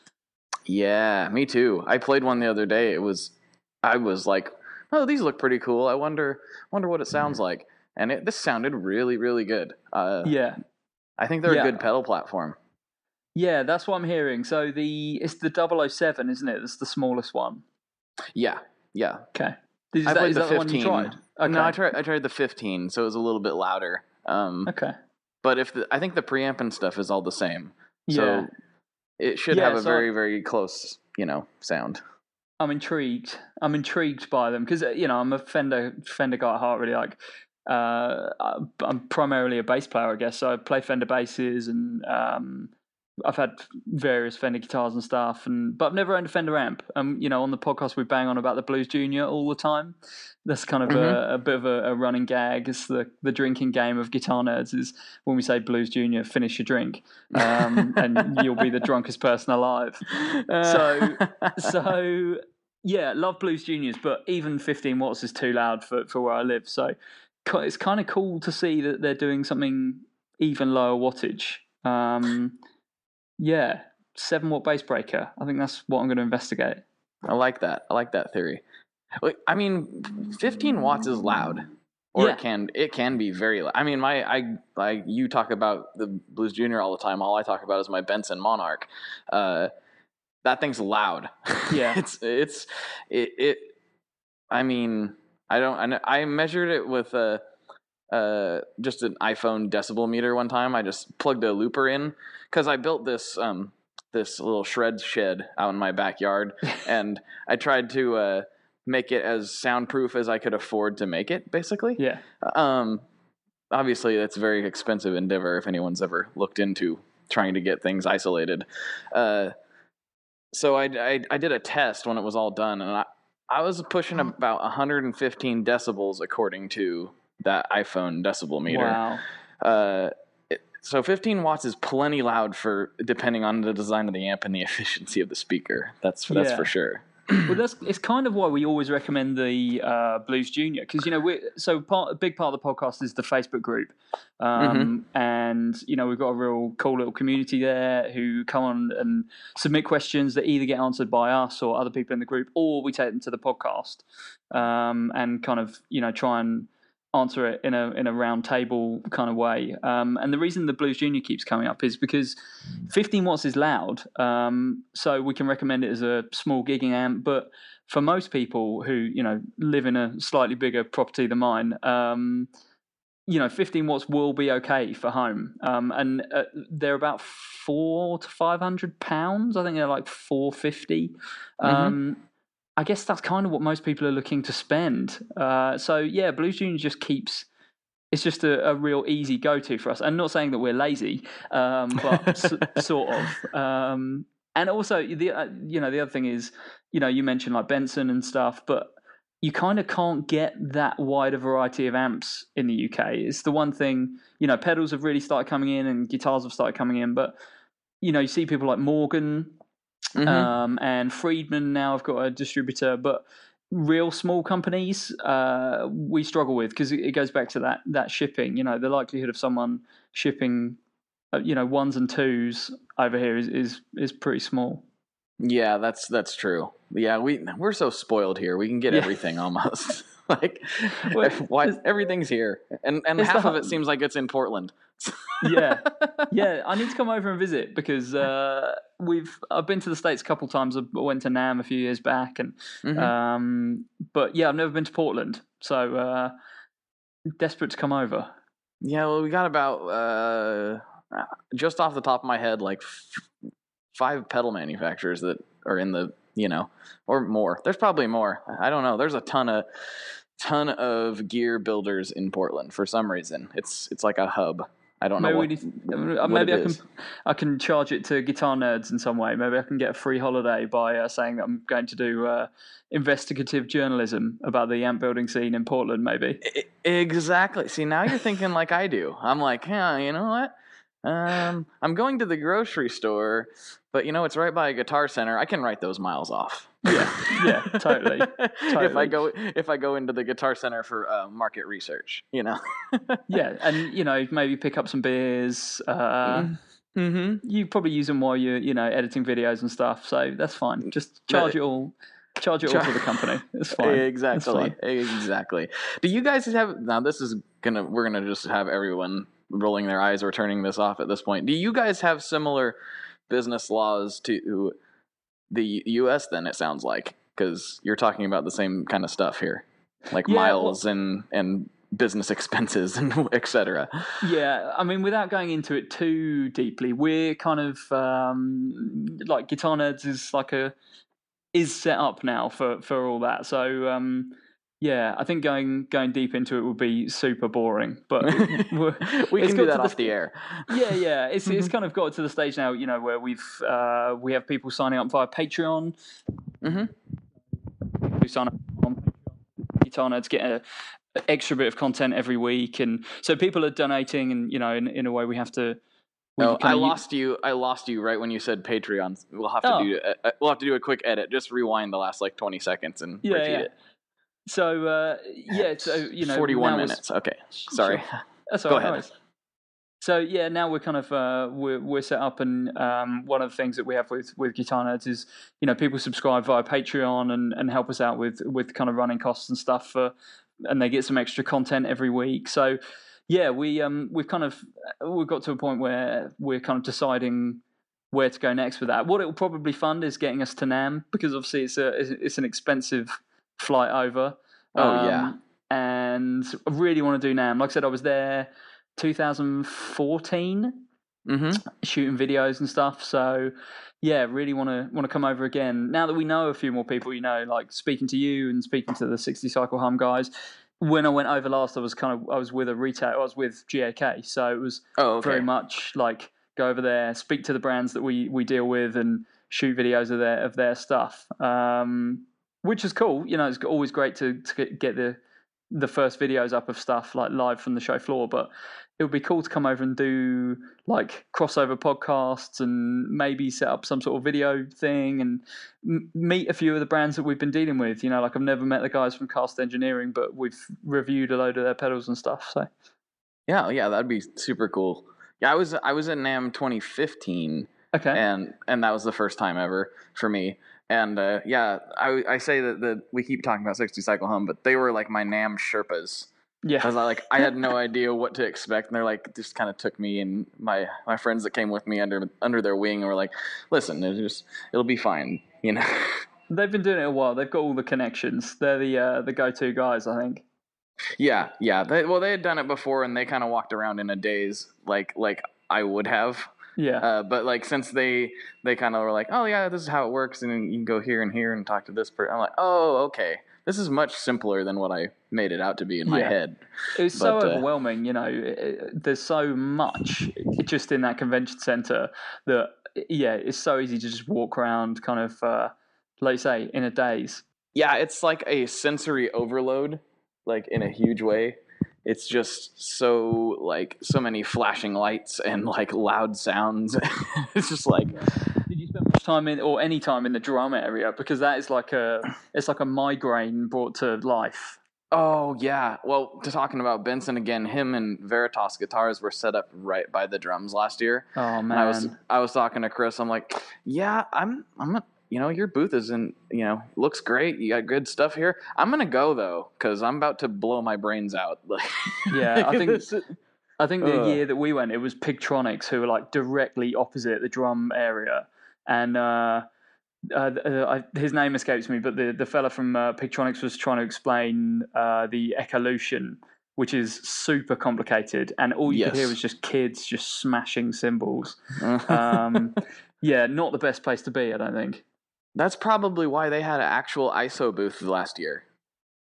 Yeah, me too. I played one the other day. It was, I was like, oh, these look pretty cool. I wonder, wonder what it sounds like. And it, this sounded really, really good. Uh, Yeah, I think they're Yeah. a good pedal platform. yeah, that's what I'm hearing. So the it's the 007, isn't it? That's the smallest one. Yeah, yeah. Okay, is I that, played the that the one you 15. tried? Okay. No, I tried. I tried the 15, so it was a little bit louder. Um, Okay. but if the, I think the preamp and stuff is all the same, Yeah. so it should Yeah, have a so- very, very close, you know, sound. I'm intrigued. I'm intrigued by them because you know I'm a Fender Fender guy at heart. Really, like uh, I'm primarily a bass player, I guess. So I play Fender basses, and um, I've had various Fender guitars and stuff. And but I've never owned a Fender amp. Um, you know, on the podcast we bang on about the Blues Junior all the time. That's kind of a, a bit of a, a running gag. It's the the drinking game of guitar nerds is when we say Blues Junior, finish your drink, um, and you'll be the drunkest person alive. So so yeah, love Blues Juniors, but even 15 watts is too loud for, for where I live. So it's kind of cool to see that they're doing something even lower wattage. Um, yeah, seven watt Bassbreaker. I think that's what I'm going to investigate. I like that. I like that theory. I mean, 15 watts is loud, or Yeah. it can it can be very. loud. I mean, my I like you talk about the Blues Junior all the time. All I talk about is my Benson Monarch. Uh, that thing's loud. Yeah. it's it's it, it. I mean, I don't. I, know- I measured it with a. Uh, just an iPhone decibel meter one time. I just plugged a looper in because I built this um this little shred shed out in my backyard, and I tried to uh, make it as soundproof as I could afford to make it. Basically, Yeah. um, obviously that's a very expensive endeavor if anyone's ever looked into trying to get things isolated. Uh, so I, I I did a test when it was all done, and I I was pushing about 115 decibels according to that iPhone decibel meter. Wow. Uh, it- so 15 watts is plenty loud for depending on the design of the amp and the efficiency of the speaker. That's that's Yeah. for sure. Well, that's it's kind of why we always recommend the uh, Blues Junior because you know we so part a big part of the podcast is the Facebook group, um, and you know we've got a real cool little community there who come on and submit questions that either get answered by us or other people in the group, or we take them to the podcast um, and kind of you know try and answer it in a in a round table kind of way. Um, and the reason the Blues Junior keeps coming up is because 15 watts is loud, um, so we can recommend it as a small gigging amp. But for most people who you know live in a slightly bigger property than mine, um, you know, 15 watts will be okay for home. Um, and uh, they're about four to 500 pounds. I think they're like 450. Um, I guess that's kind of what most people are looking to spend. Uh, so yeah, Blues Junior just keeps. It's just a, a real easy go-to for us. And not saying that we're lazy, um, but s- sort of. Um, and also, the uh, you know the other thing is, you know, you mentioned like Benson and stuff, but you kind of can't get that wide a variety of amps in the UK. It's the one thing, you know, pedals have really started coming in and guitars have started coming in, but you know, you see people like Morgan Mhm. um, and Friedman now have got a distributor, but real small companies uh, we struggle with because it it goes back to that that shipping. You know, the likelihood of someone shipping, uh, you know, ones and twos over here is is is pretty small. Yeah, that's that's true. Yeah, we we're so spoiled here. We can get Yeah. everything almost. like Well, why everything's here. And and it's the half of it seems like it's in Portland. yeah, yeah. I need to come over and visit because uh, we've I've been to the states a couple times. I went to NAMM a few years back, and Mhm. um, but yeah, I've never been to Portland, so uh, desperate to come over. Yeah, well, we got about uh, just off the top of my head, like f- five pedal manufacturers that are in the you know, or more. There's probably more. I don't know. There's a ton of ton of gear builders in Portland for some reason. It's it's like a hub. I don't know Maybe, what. need, uh, what maybe it I can is. I can charge it to guitar nerds in some way. Maybe I can get a free holiday by uh, saying that I'm going to do uh, investigative journalism about the amp building scene in Portland. Maybe. I- Exactly. See, now you're thinking like I do. I'm like, yeah, you know what? Um, I'm going to the grocery store, but you know it's right by a guitar center. I can write those miles off. Yeah, yeah, totally, if I go if I go into the guitar center for uh, market research, you know. Yeah, and you know maybe pick up some beers. Uh, mm-hmm. you probably use them while you're you know editing videos and stuff. So that's fine. Just charge it all. Charge it all to the company. It's fine. It's Exactly. fine. Exactly. Do you guys have now? This is gonna we're gonna just have everyone rolling their eyes or turning this off at this point. Do you guys have similar business laws to the U.S. Then it sounds like because you're talking about the same kind of stuff here, like Yeah, well- miles and and business expenses and etc. Yeah, I mean, without going into it too deeply, we're kind of um, like Guitar Nerds is like a is set up now for for all that. So um, yeah, I think going going deep into it would be super boring. But we can do that to off the air. yeah, yeah, it's it's kind of got to the stage now, you know, where we've uh, we have people signing up via Patreon. Mhm. Who sign up on Patreon. Nerds get a, a extra bit of content every week, and so people are donating, and you know, in, in a way, we have to. No, I lost you. I lost you right when you said Patreon. We'll have to Oh. do. Uh, we'll have to do a quick edit. Just rewind the last like twenty seconds and Yeah, repeat yeah. it. So uh, yeah, so you know, forty-one minutes. Okay, sorry. That's all Go right, ahead. worries. So yeah, now we're kind of uh, we're we're set up, and um, one of the things that we have with with Guitar Nerds is you know people subscribe via Patreon and, and help us out with with kind of running costs and stuff for, and they get some extra content every week. So yeah, we um we've kind of we've got to a point where we're kind of deciding where to go next with that. What it will probably fund is getting us to NAMM because obviously it's a it's, it's an expensive flight over. Oh, yeah. Um, and I really want to do NAMM. Like I said, I was there 2014 hmm shooting videos and stuff. So yeah, really want to want to come over again. Now that we know a few more people, you know, like speaking to you and speaking to the 60 cycle hum guys. When I went over last, I was kind of I was with a retail. I was with GAK, so it was Oh, okay. very much like go over there, speak to the brands that we we deal with, and shoot videos of their of their stuff. Um, which is cool. You know, it's always great to to get- the the first videos up of stuff like live from the show floor, but it would be cool to come over and do like crossover podcasts and maybe set up some sort of video thing and m- meet a few of the brands that we've been dealing with. You know, like I've never met the guys from Cast Engineering, but we've reviewed a load of their pedals and stuff. So Yeah, oh, yeah, that'd be super cool. Yeah, I was I was at NAMM 2015, okay, and and that was the first time ever for me. And uh, yeah, I I say that that we keep talking about 60 cycle hum, but they were like my NAMM Sherpas. yeah, Because I like I had no idea what to expect, and they're like just kind of took me and my my friends that came with me under under their wing and were like, listen, it's just it'll be fine, you know. they've been doing it a while. They've got all the connections. They're the uh, the go to guys, I think. yeah, yeah. They, well, they had done it before, and they kind of walked around in a daze, like like I would have. Yeah, Uh, but like since they they kind of were like, oh yeah, this is how it works, and then you can go here and here and talk to this person. I'm like, oh okay, this is much simpler than what I made it out to be in my Yeah. head. it was so but, uh, overwhelming. You know, it- it- there's so much just in that convention center that yeah, it's so easy to just walk around, kind of uh, like say, in a daze. Yeah, it's like a sensory overload, like in a huge way. It's just so like so many flashing lights and like loud sounds. it's just like Did you spend much time in, or any time in the drum area? Because that is like a, it's like a migraine brought to life. Oh yeah. Well, to talking about Benson again, him and Veritas guitars were set up right by the drums last year. Oh And man, I was I was talking to Chris. I'm like, yeah, I'm I'm not. You know, your booth isn't, you know, looks great. You got good stuff here. I'm gonna go though, because I'm about to blow my brains out. Like, Yeah, I think I think the Ugh. year that we went, it was Pigtronix who were like directly opposite the drum area, and uh, uh, uh, I, his name escapes me, but the the fella from uh, Pigtronix was trying to explain uh, the echolution, which is super complicated, and all you could hear was just kids just smashing cymbals. Um, yeah, not the best place to be, I don't think. That's probably why they had an actual ISO booth last year.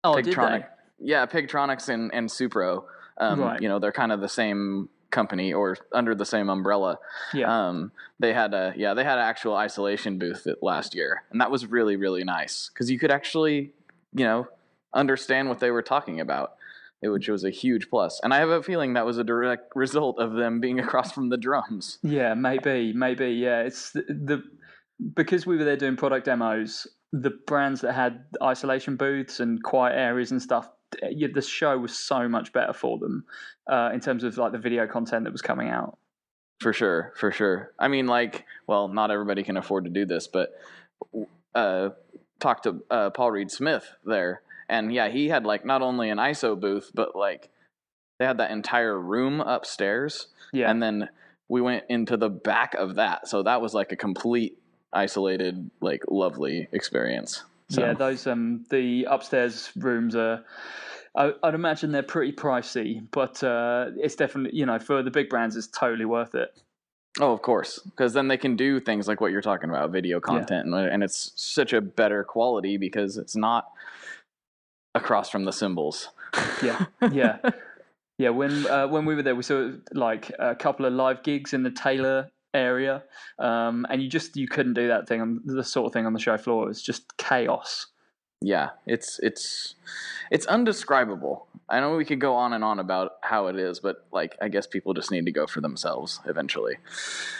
Oh, did Pigtronix. they? Yeah, Pigtronix and, and Supro. Um, Right. You know, they're kind of the same company or under the same umbrella. Yeah. Um, they had a yeah, they had an actual isolation booth last year, and that was really really nice because you could actually, you know, understand what they were talking about, which was a huge plus. And I have a feeling that was a direct result of them being across from the drums. Yeah, maybe, maybe. Yeah, it's the, the because we were there doing product demos. The brands that had isolation booths and quiet areas and stuff, the show was so much better for them uh, in terms of like the video content that was coming out. For sure, for sure. I mean, like, well, not everybody can afford to do this, but uh, talk to uh, Paul Reed Smith there, and yeah, he had like not only an ISO booth, but like they had that entire room upstairs, Yeah, and then we went into the back of that, so that was like a complete isolated, like, lovely experience. So, yeah. Those um the upstairs rooms are. I, I'd imagine they're pretty pricey, but uh, it's definitely you know for the big brands, it's totally worth it. Oh, of course, because then they can do things like what you're talking about, video content, and, and it's such a better quality because it's not across from the symbols. Yeah, yeah, yeah. When uh, when we were there, we saw like a couple of live gigs in the Taylor area, um, and you just you couldn't do that thing on the sort of thing on the show floor. It was just chaos. yeah, it's it's it's undescribable. I know we could go on and on about how it is, but like I guess people just need to go for themselves eventually.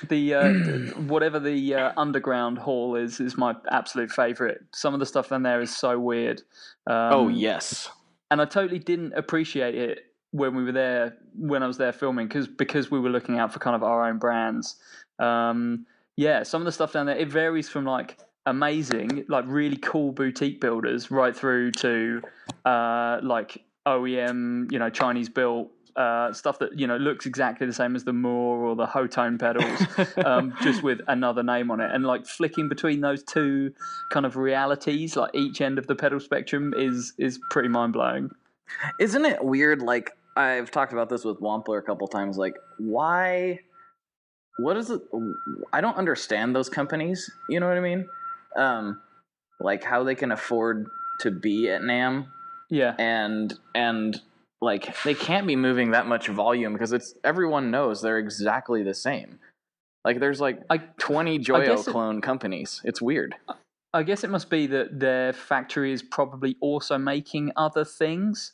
The uh, whatever the uh, underground hall is is my absolute favorite. Some of the stuff in there is so weird. Um, oh yes, and I totally didn't appreciate it when we were there when I was there filming because because we were looking out for kind of our own brands. Um, yeah, some of the stuff down there it varies from like amazing, like really cool boutique builders, right through to uh, like OEM, you know, Chinese built. Uh, stuff that you know looks exactly the same as the Mooer or the Hotone pedals, um, just with another name on it, and like flicking between those two kind of realities, like each end of the pedal spectrum, is is pretty mind blowing. Isn't it weird? Like I've talked about this with Wampler a couple times. Like why? What is it? I don't understand those companies. You know what I mean? Um, like how they can afford to be at NAMM Yeah, and and like they can't be moving that much volume because it's everyone knows they're exactly the same. Like there's like I 20 Joyo guess it- clone companies. It's weird. I guess it must be that their factory is probably also making other things,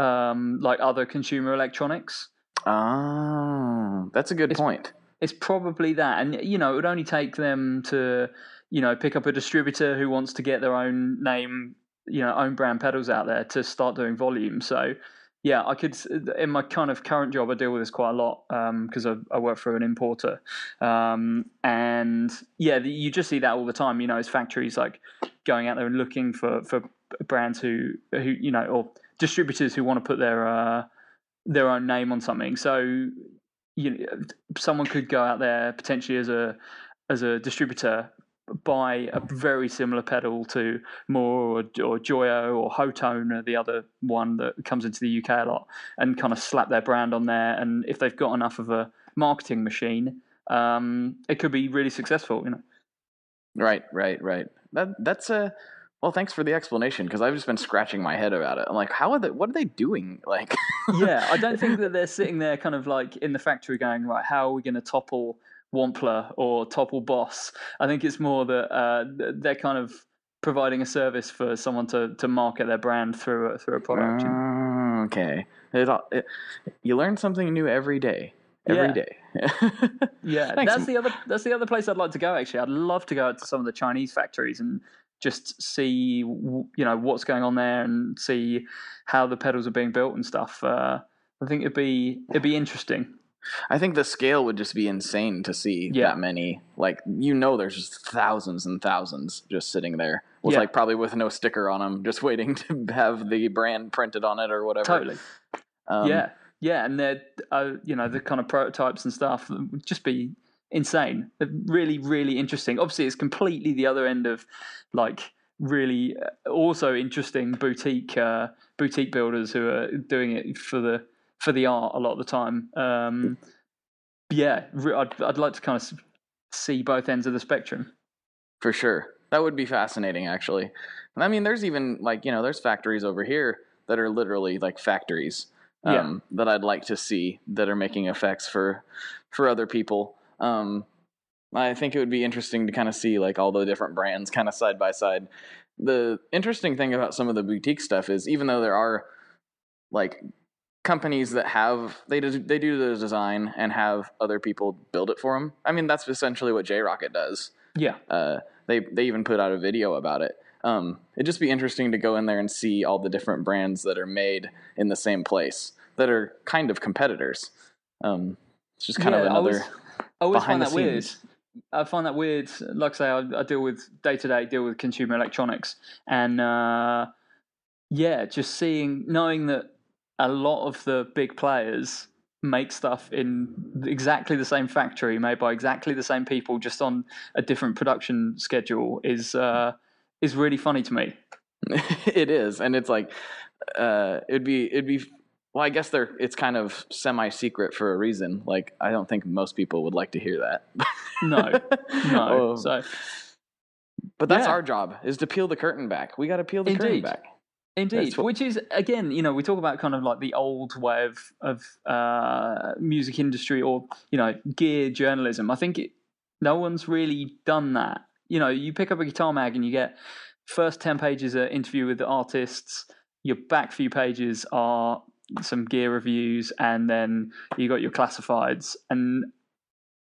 um, like other consumer electronics. Oh, that's a good It's- point. It's probably that, and you know, it would only take them to, you know, pick up a distributor who wants to get their own name, you know, own brand pedals out there to start doing volume. So, yeah, I could in my kind of current job, I deal with this quite a lot because I, I work for an importer, um, and yeah, the, you just see that all the time. You know, it's factories like going out there and looking for for brands who who you know or distributors who want to put their uh, their own name on something. So you know, someone could go out there potentially as a as a distributor buy a very similar pedal to Mooer or, or Joyo or Hotone or the other one that comes into the UK a lot and kind of slap their brand on there and if they've got enough of a marketing machine um, it could be really successful you know Right, right, right. That that's a well. Thanks for the explanation because I've just been scratching my head about it. I'm like, how are they? What are they doing? Like, yeah, I don't think that they're sitting there kind of like in the factory going, right, how are we going to topple Wampler or topple Boss? I think it's more that uh, they're kind of providing a service for someone to, to market their brand through a, through a product. Mm, okay. It, it, you learn something new every day. Every Yeah. day. Yeah, that's the other that's the other place I'd like to go. Actually, I'd love to go out to some of the Chinese factories and just see you know what's going on there and see how the pedals are being built and stuff. Uh, I think it'd be it'd be interesting. I think the scale would just be insane to see Yeah. that many. Like you know, there's just thousands and thousands just sitting there with Yeah. like probably with no sticker on them, just waiting to have the brand printed on it or whatever. Totally. Um, yeah, yeah, and they're uh, you know the kind of prototypes and stuff would just be insane. Really, really interesting. Obviously, it's completely the other end of like really uh, also interesting boutique uh, boutique builders who are doing it for the for the art a lot of the time. Um, yeah, I'd I'd like to kind of see both ends of the spectrum. for sure. That would be fascinating, actually. And I mean, there's even like you know, there's factories over here that are literally like factories Yeah. um, that I'd like to see that are making effects for for other people. Um, I think it would be interesting to kind of see like all the different brands kind of side by side. The interesting thing about some of the boutique stuff is even though there are like companies that have they do, they do the design and have other people build it for them. I mean, that's essentially what J Rockett does. Yeah, Uh, they they even put out a video about it. Um, it'd just be interesting to go in there and see all the different brands that are made in the same place that are kind of competitors. Um, it's just kind of Yeah, I another. I always find that weird. I find that weird. Like I say, I, I deal with day to day deal with consumer electronics, and uh, yeah, just seeing, knowing that a lot of the big players make stuff in exactly the same factory, made by exactly the same people, just on a different production schedule, is uh, is really funny to me. it is, and it's like uh, it'd be it'd be. Well, I guess they're it's kind of semi secret for a reason. Like I don't think most people would like to hear that. No, no. Oh, so but that's yeah. our job is to peel the curtain back. We got to peel the curtain Indeed. back. Indeed, what- which is again, you know, we talk about kind of like the old way of of uh, music industry or you know gear journalism. I think it, no one's really done that. You know, you pick up a guitar mag and you get first ten pages are interview with the artists. Your back few pages are some gear reviews, and then you got your classifieds. And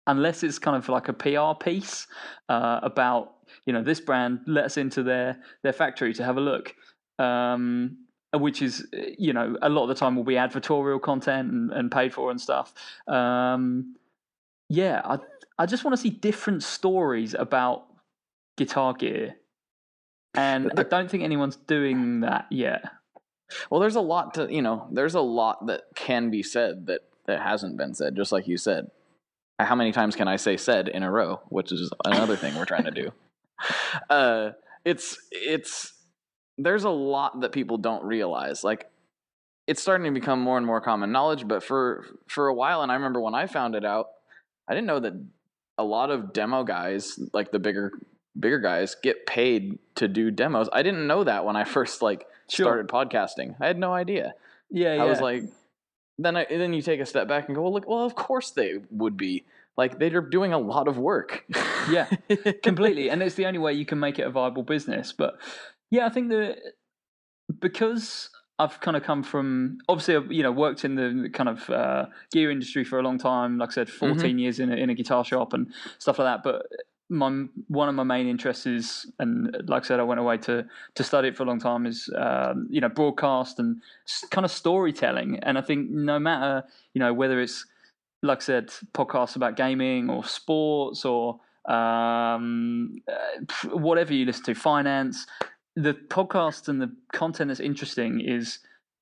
unless it's kind of like a PR piece uh, about you know this brand, let us into their their factory to have a look um, which is you know a lot of the time will be advertorial content and, and paid for and stuff. Um, yeah, I I just want to see different stories about guitar gear, and I don't think anyone's doing that yet. Well, there's a lot to you know. There's a lot that can be said that that hasn't been said. Just like you said, how many times can I say "said" in a row? Which is another thing we're trying to do. Uh, it's it's there's a lot that people don't realize. Like it's starting to become more and more common knowledge. But for for a while, and I remember when I found it out, I didn't know that a lot of demo guys, like the bigger bigger guys, get paid to do demos. I didn't know that when I first like Sure. started podcasting. I had no idea. Yeah, yeah. I was like, then I, then you take a step back and go, well, look, well, of course they would be. Like they're doing a lot of work. Yeah, completely and it's the only way you can make it a viable business but yeah i think that because i've kind of come from obviously i've you know worked in the kind of uh, gear industry for a long time like i said 14 years in a, in a guitar shop and stuff like that but my one of my main interests is and like i said i went away to to study it for a long time is um, you know broadcast and kind of storytelling and i think no matter you know whether it's like I said, podcasts about gaming or sports or um, uh, whatever you listen to, finance. The podcast and the content that's interesting is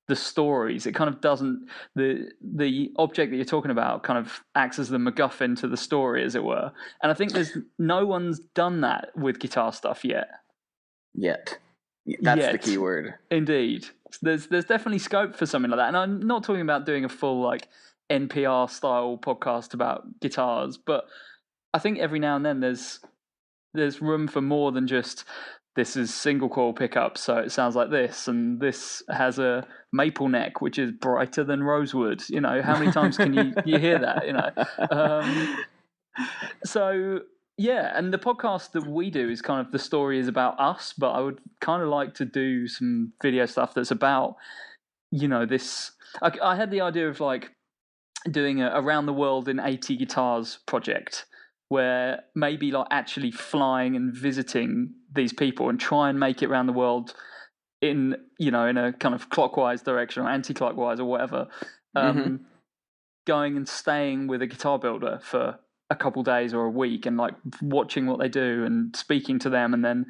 the stories. It kind of doesn't the the object that you're talking about kind of acts as the MacGuffin to the story, as it were. And I think there's no one's done that with guitar stuff yet. Yet. That's the Yet. key word. Indeed, there's there's definitely scope for something like that, and I'm not talking about doing a full like NPR style podcast about guitars, but I think every now and then there's there's room for more than just this is single coil pickup, so it sounds like this, and this has a maple neck which is brighter than rosewood. You know, how many times can you you hear that? You know, um, so yeah, and the podcast that we do is kind of the story is about us, but I would kind of like to do some video stuff that's about, you know, this. I, I had the idea of like doing a around the world in 80 guitars project where maybe like actually flying and visiting these people and try and make it around the world in you know in a kind of clockwise direction or anti-clockwise or whatever um, going and staying with a guitar builder for a couple days or a week and like watching what they do and speaking to them and then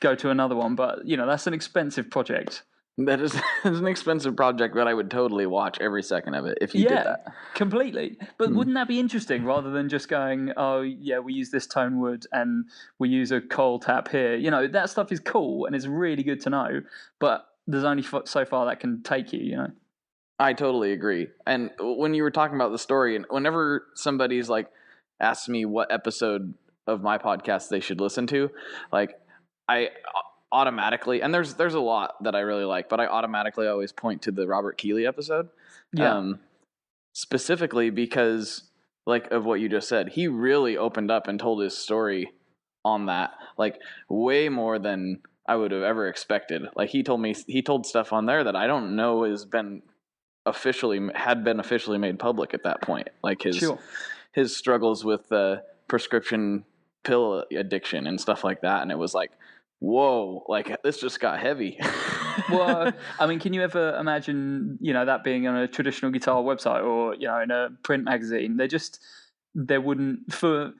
go to another one. But you know, that's an expensive project. That is that's an expensive project, but I would totally watch every second of it if you yeah, did that. completely. But Hmm. wouldn't that be interesting rather than just going, oh, yeah, we use this tone wood and we use a coil tap here? You know, that stuff is cool and it's really good to know, but there's only f- so far that can take you, you know? I totally agree. And when you were talking about the story, and whenever somebody's like asks me what episode of my podcast they should listen to, like I automatically and there's there's a lot that I really like, but I automatically always point to the Robert Keeley episode. Yeah. Um, specifically because like of what you just said, he really opened up and told his story on that, like way more than I would have ever expected. Like he told me he told stuff on there that I don't know has been officially had been officially made public at that point. Like his Sure. his struggles with uh, prescription pill addiction and stuff like that, and it was like, whoa, like this just got heavy. well, I mean, can you ever imagine, you know, that being on a traditional guitar website or, you know, in a print magazine? They just, they wouldn't, for,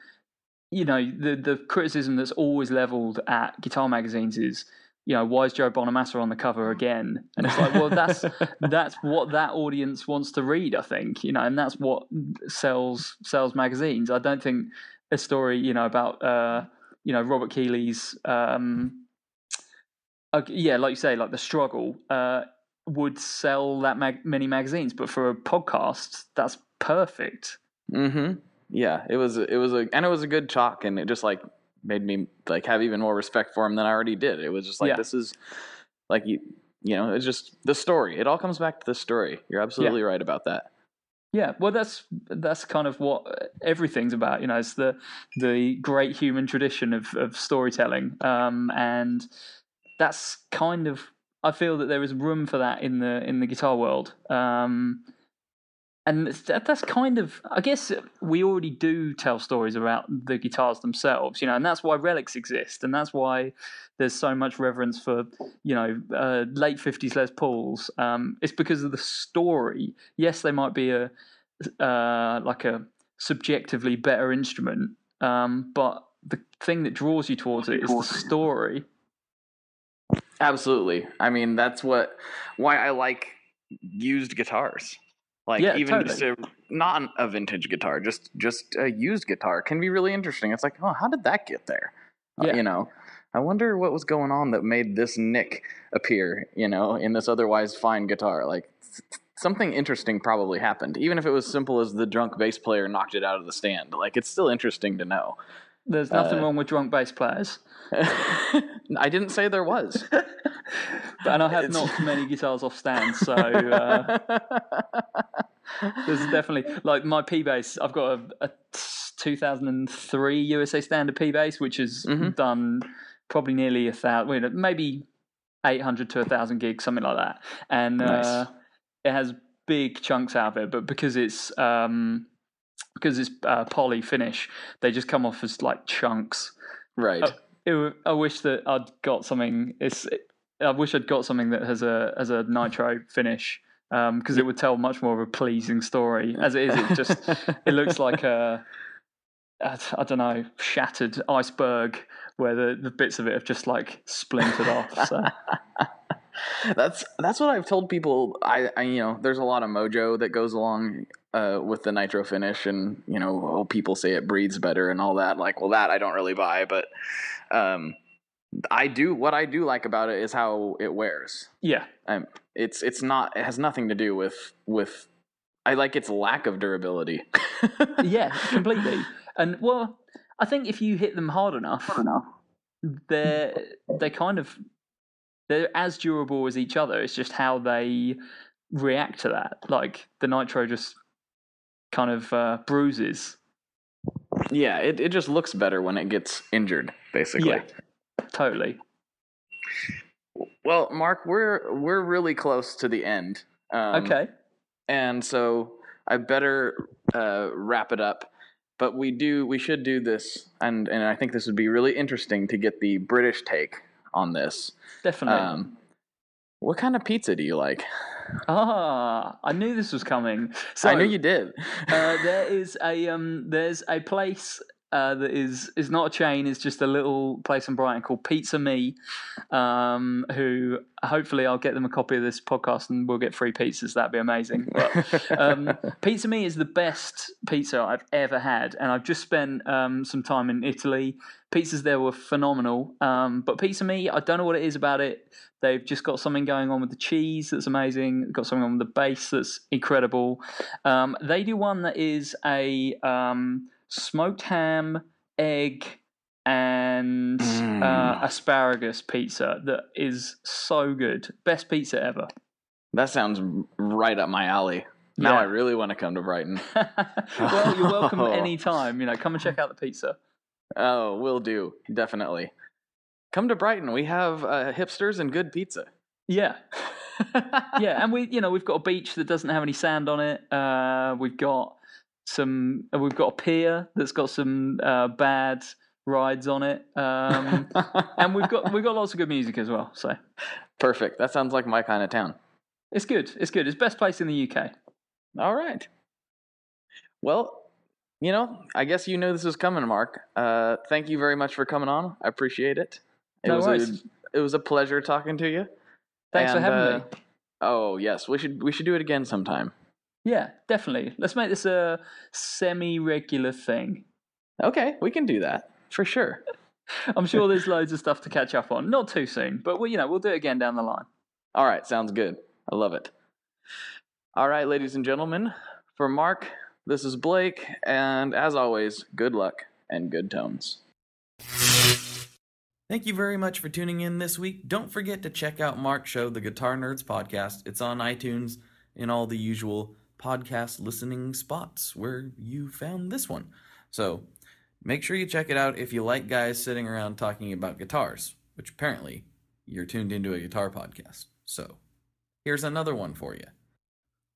you know, the, the criticism that's always leveled at guitar magazines is, you know, why is Joe Bonamassa on the cover again? And it's like, well, that's that's what that audience wants to read, I think, you know, and that's what sells sells magazines. I don't think a story, you know, about uh, you know Robert Keeley's, um, uh, yeah, like you say, like the struggle uh, would sell that mag- many magazines, but for a podcast, that's perfect. Mm-hmm. Yeah, it was it was a and it was a good talk, and it just like made me like have even more respect for him than I already did. It was just like Yeah. this is like you you know it's just the story. It all comes back to the story. You're absolutely right about that. Yeah, well, that's that's kind of what everything's about. You know, it's the the great human tradition of of storytelling, um, and that's kind of I feel that there is room for that in the in the guitar world. Um, and that, that's kind of I guess we already do tell stories about the guitars themselves, you know, and that's why relics exist, and that's why there's so much reverence for you know uh, late fifties Les Pauls. Um, it's because of the story. Yes, they might be a uh, like a subjectively better instrument, um, but the thing that draws you towards it is the story. Absolutely. I mean, that's what why I like used guitars. Like Yeah, even totally. just a not a vintage guitar, just just a used guitar can be really interesting. It's like, oh, how did that get there? Uh, Yeah. you know, I wonder what was going on that made this nick appear. You know, in this otherwise fine guitar. Like something interesting probably happened, even if it was simple as the drunk bass player knocked it out of the stand. Like it's still interesting to know. There's nothing Uh, wrong with drunk bass players, I didn't say there was. and I have It's- knocked many guitars off stands, so uh, there's definitely like my P bass. I've got a, a 2003 USA Standard P bass, which has Mhm. done probably nearly a thousand, maybe 800 to a thousand gigs, something like that, and Nice. uh, it has big chunks out of it. But because it's um, because it's uh, poly finish, they just come off as like chunks. right. I, It, w- I wish that I'd got something. It's. I wish I'd got something that has a has a nitro finish because it would tell much more of a pleasing story. As it is, it just it looks like a I don't know shattered iceberg where the, the bits of it have just like splintered off. So that's that's what I've told people. I, I you know, there's a lot of mojo that goes along uh, with the nitro finish, and you know, oh, people say it breathes better and all that. Like, well, that I don't really buy, but um, I do. What I do like about it is how it wears. yeah, Um, it's it's not. It has nothing to do with with. I like its lack of durability. yeah, completely. And well, I think if you hit them hard enough, they're they kind of they're as durable as each other. It's just how they react to that. Like the nitro just kind of uh, bruises. yeah, it it just looks better when it gets injured, basically. Yeah, totally. Well, Mark, we're we're really close to the end. Um, okay. and so I better uh, wrap it up. But we do we should do this, and and I think this would be really interesting to get the British take on this. Definitely. Um, What kind of pizza do you like? Ah, I knew this was coming. So I knew you did. uh, there is a um, there's a place uh, that is is not a chain. It's just a little place in Brighton called Pizza Me. Um, who hopefully I'll get them a copy of this podcast and we'll get free pizzas. That'd be amazing. But, um, pizza Me is the best pizza I've ever had, and I've just spent um, some time in Italy. Pizzas there were phenomenal. Um, but Pizza Me, I don't know what it is about it. They've just got something going on with the cheese that's amazing. Got something on with the base that's incredible. Um, they do one that is a um, smoked ham, egg, and uh, Mm. asparagus pizza that is so good. Best pizza ever. That sounds right up my alley. Now Yeah. I really want to come to Brighton. well, you're welcome anytime. You know, come and check out the pizza. Oh, will do. Definitely. Come to Brighton. We have uh, hipsters and good pizza. Yeah, yeah, and we, you know, we've got a beach that doesn't have any sand on it. Uh, we've got some. uh, We've got a pier that's got some uh, bad rides on it, um, and we've got we've got lots of good music as well. So Perfect. That sounds like my kind of town. it's good. It's good. It's best place in the UK. All right. Well, you know, I guess you knew this was coming, Mark. Uh, thank you very much for coming on. I appreciate it. It No was worries. a it was a pleasure talking to you. Thanks for having uh, me. Oh yes, we should we should do it again sometime. Yeah, definitely. Let's make this a semi-regular thing. Okay, we can do that for sure. I'm sure there's loads of stuff to catch up on. Not too soon, but we, you know, we'll do it again down the line. All right, sounds good. I love it. All right, ladies and gentlemen, for Mark, this is Blake, and as always, good luck and good tones. Thank you very much for tuning in this week. Don't forget to check out Mark's show, the Guitar Nerds Podcast. It's on iTunes and all the usual podcast listening spots where you found this one. So make sure you check it out if you like guys sitting around talking about guitars, which apparently you're tuned into a guitar podcast. So here's another one for you.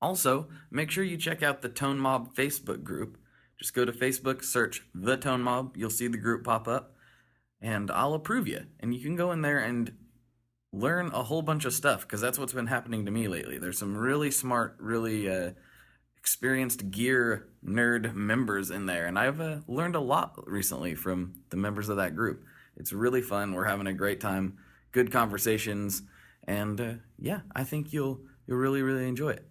Also, make sure you check out the Tone Mob Facebook group. Just go to Facebook, search The Tone Mob. You'll see the group pop up and I'll approve you. And you can go in there and learn a whole bunch of stuff because that's what's been happening to me lately. There's some really smart, really uh, experienced gear nerd members in there, and I've uh, learned a lot recently from the members of that group. It's really fun. We're having a great time, good conversations, and uh, yeah, I think you'll you'll really really enjoy it.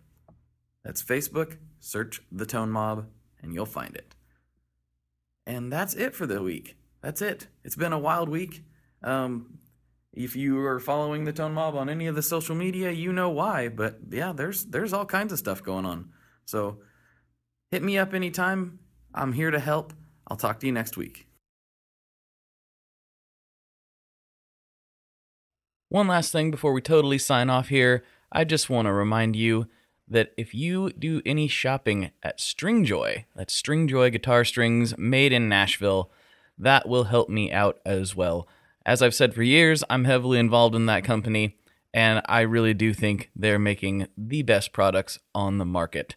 That's Facebook. Search the Tone Mob, and you'll find it. And that's it for the week. That's it. It's been a wild week. Um, if you are following the Tone Mob on any of the social media, you know why. But yeah, there's there's all kinds of stuff going on. So hit me up anytime. I'm here to help. I'll talk to you next week. One last thing before we totally sign off here, I just want to remind you that if you do any shopping at Stringjoy, that's Stringjoy guitar strings made in Nashville, that will help me out as well. As I've said for years, I'm heavily involved in that company, and I really do think they're making the best products on the market.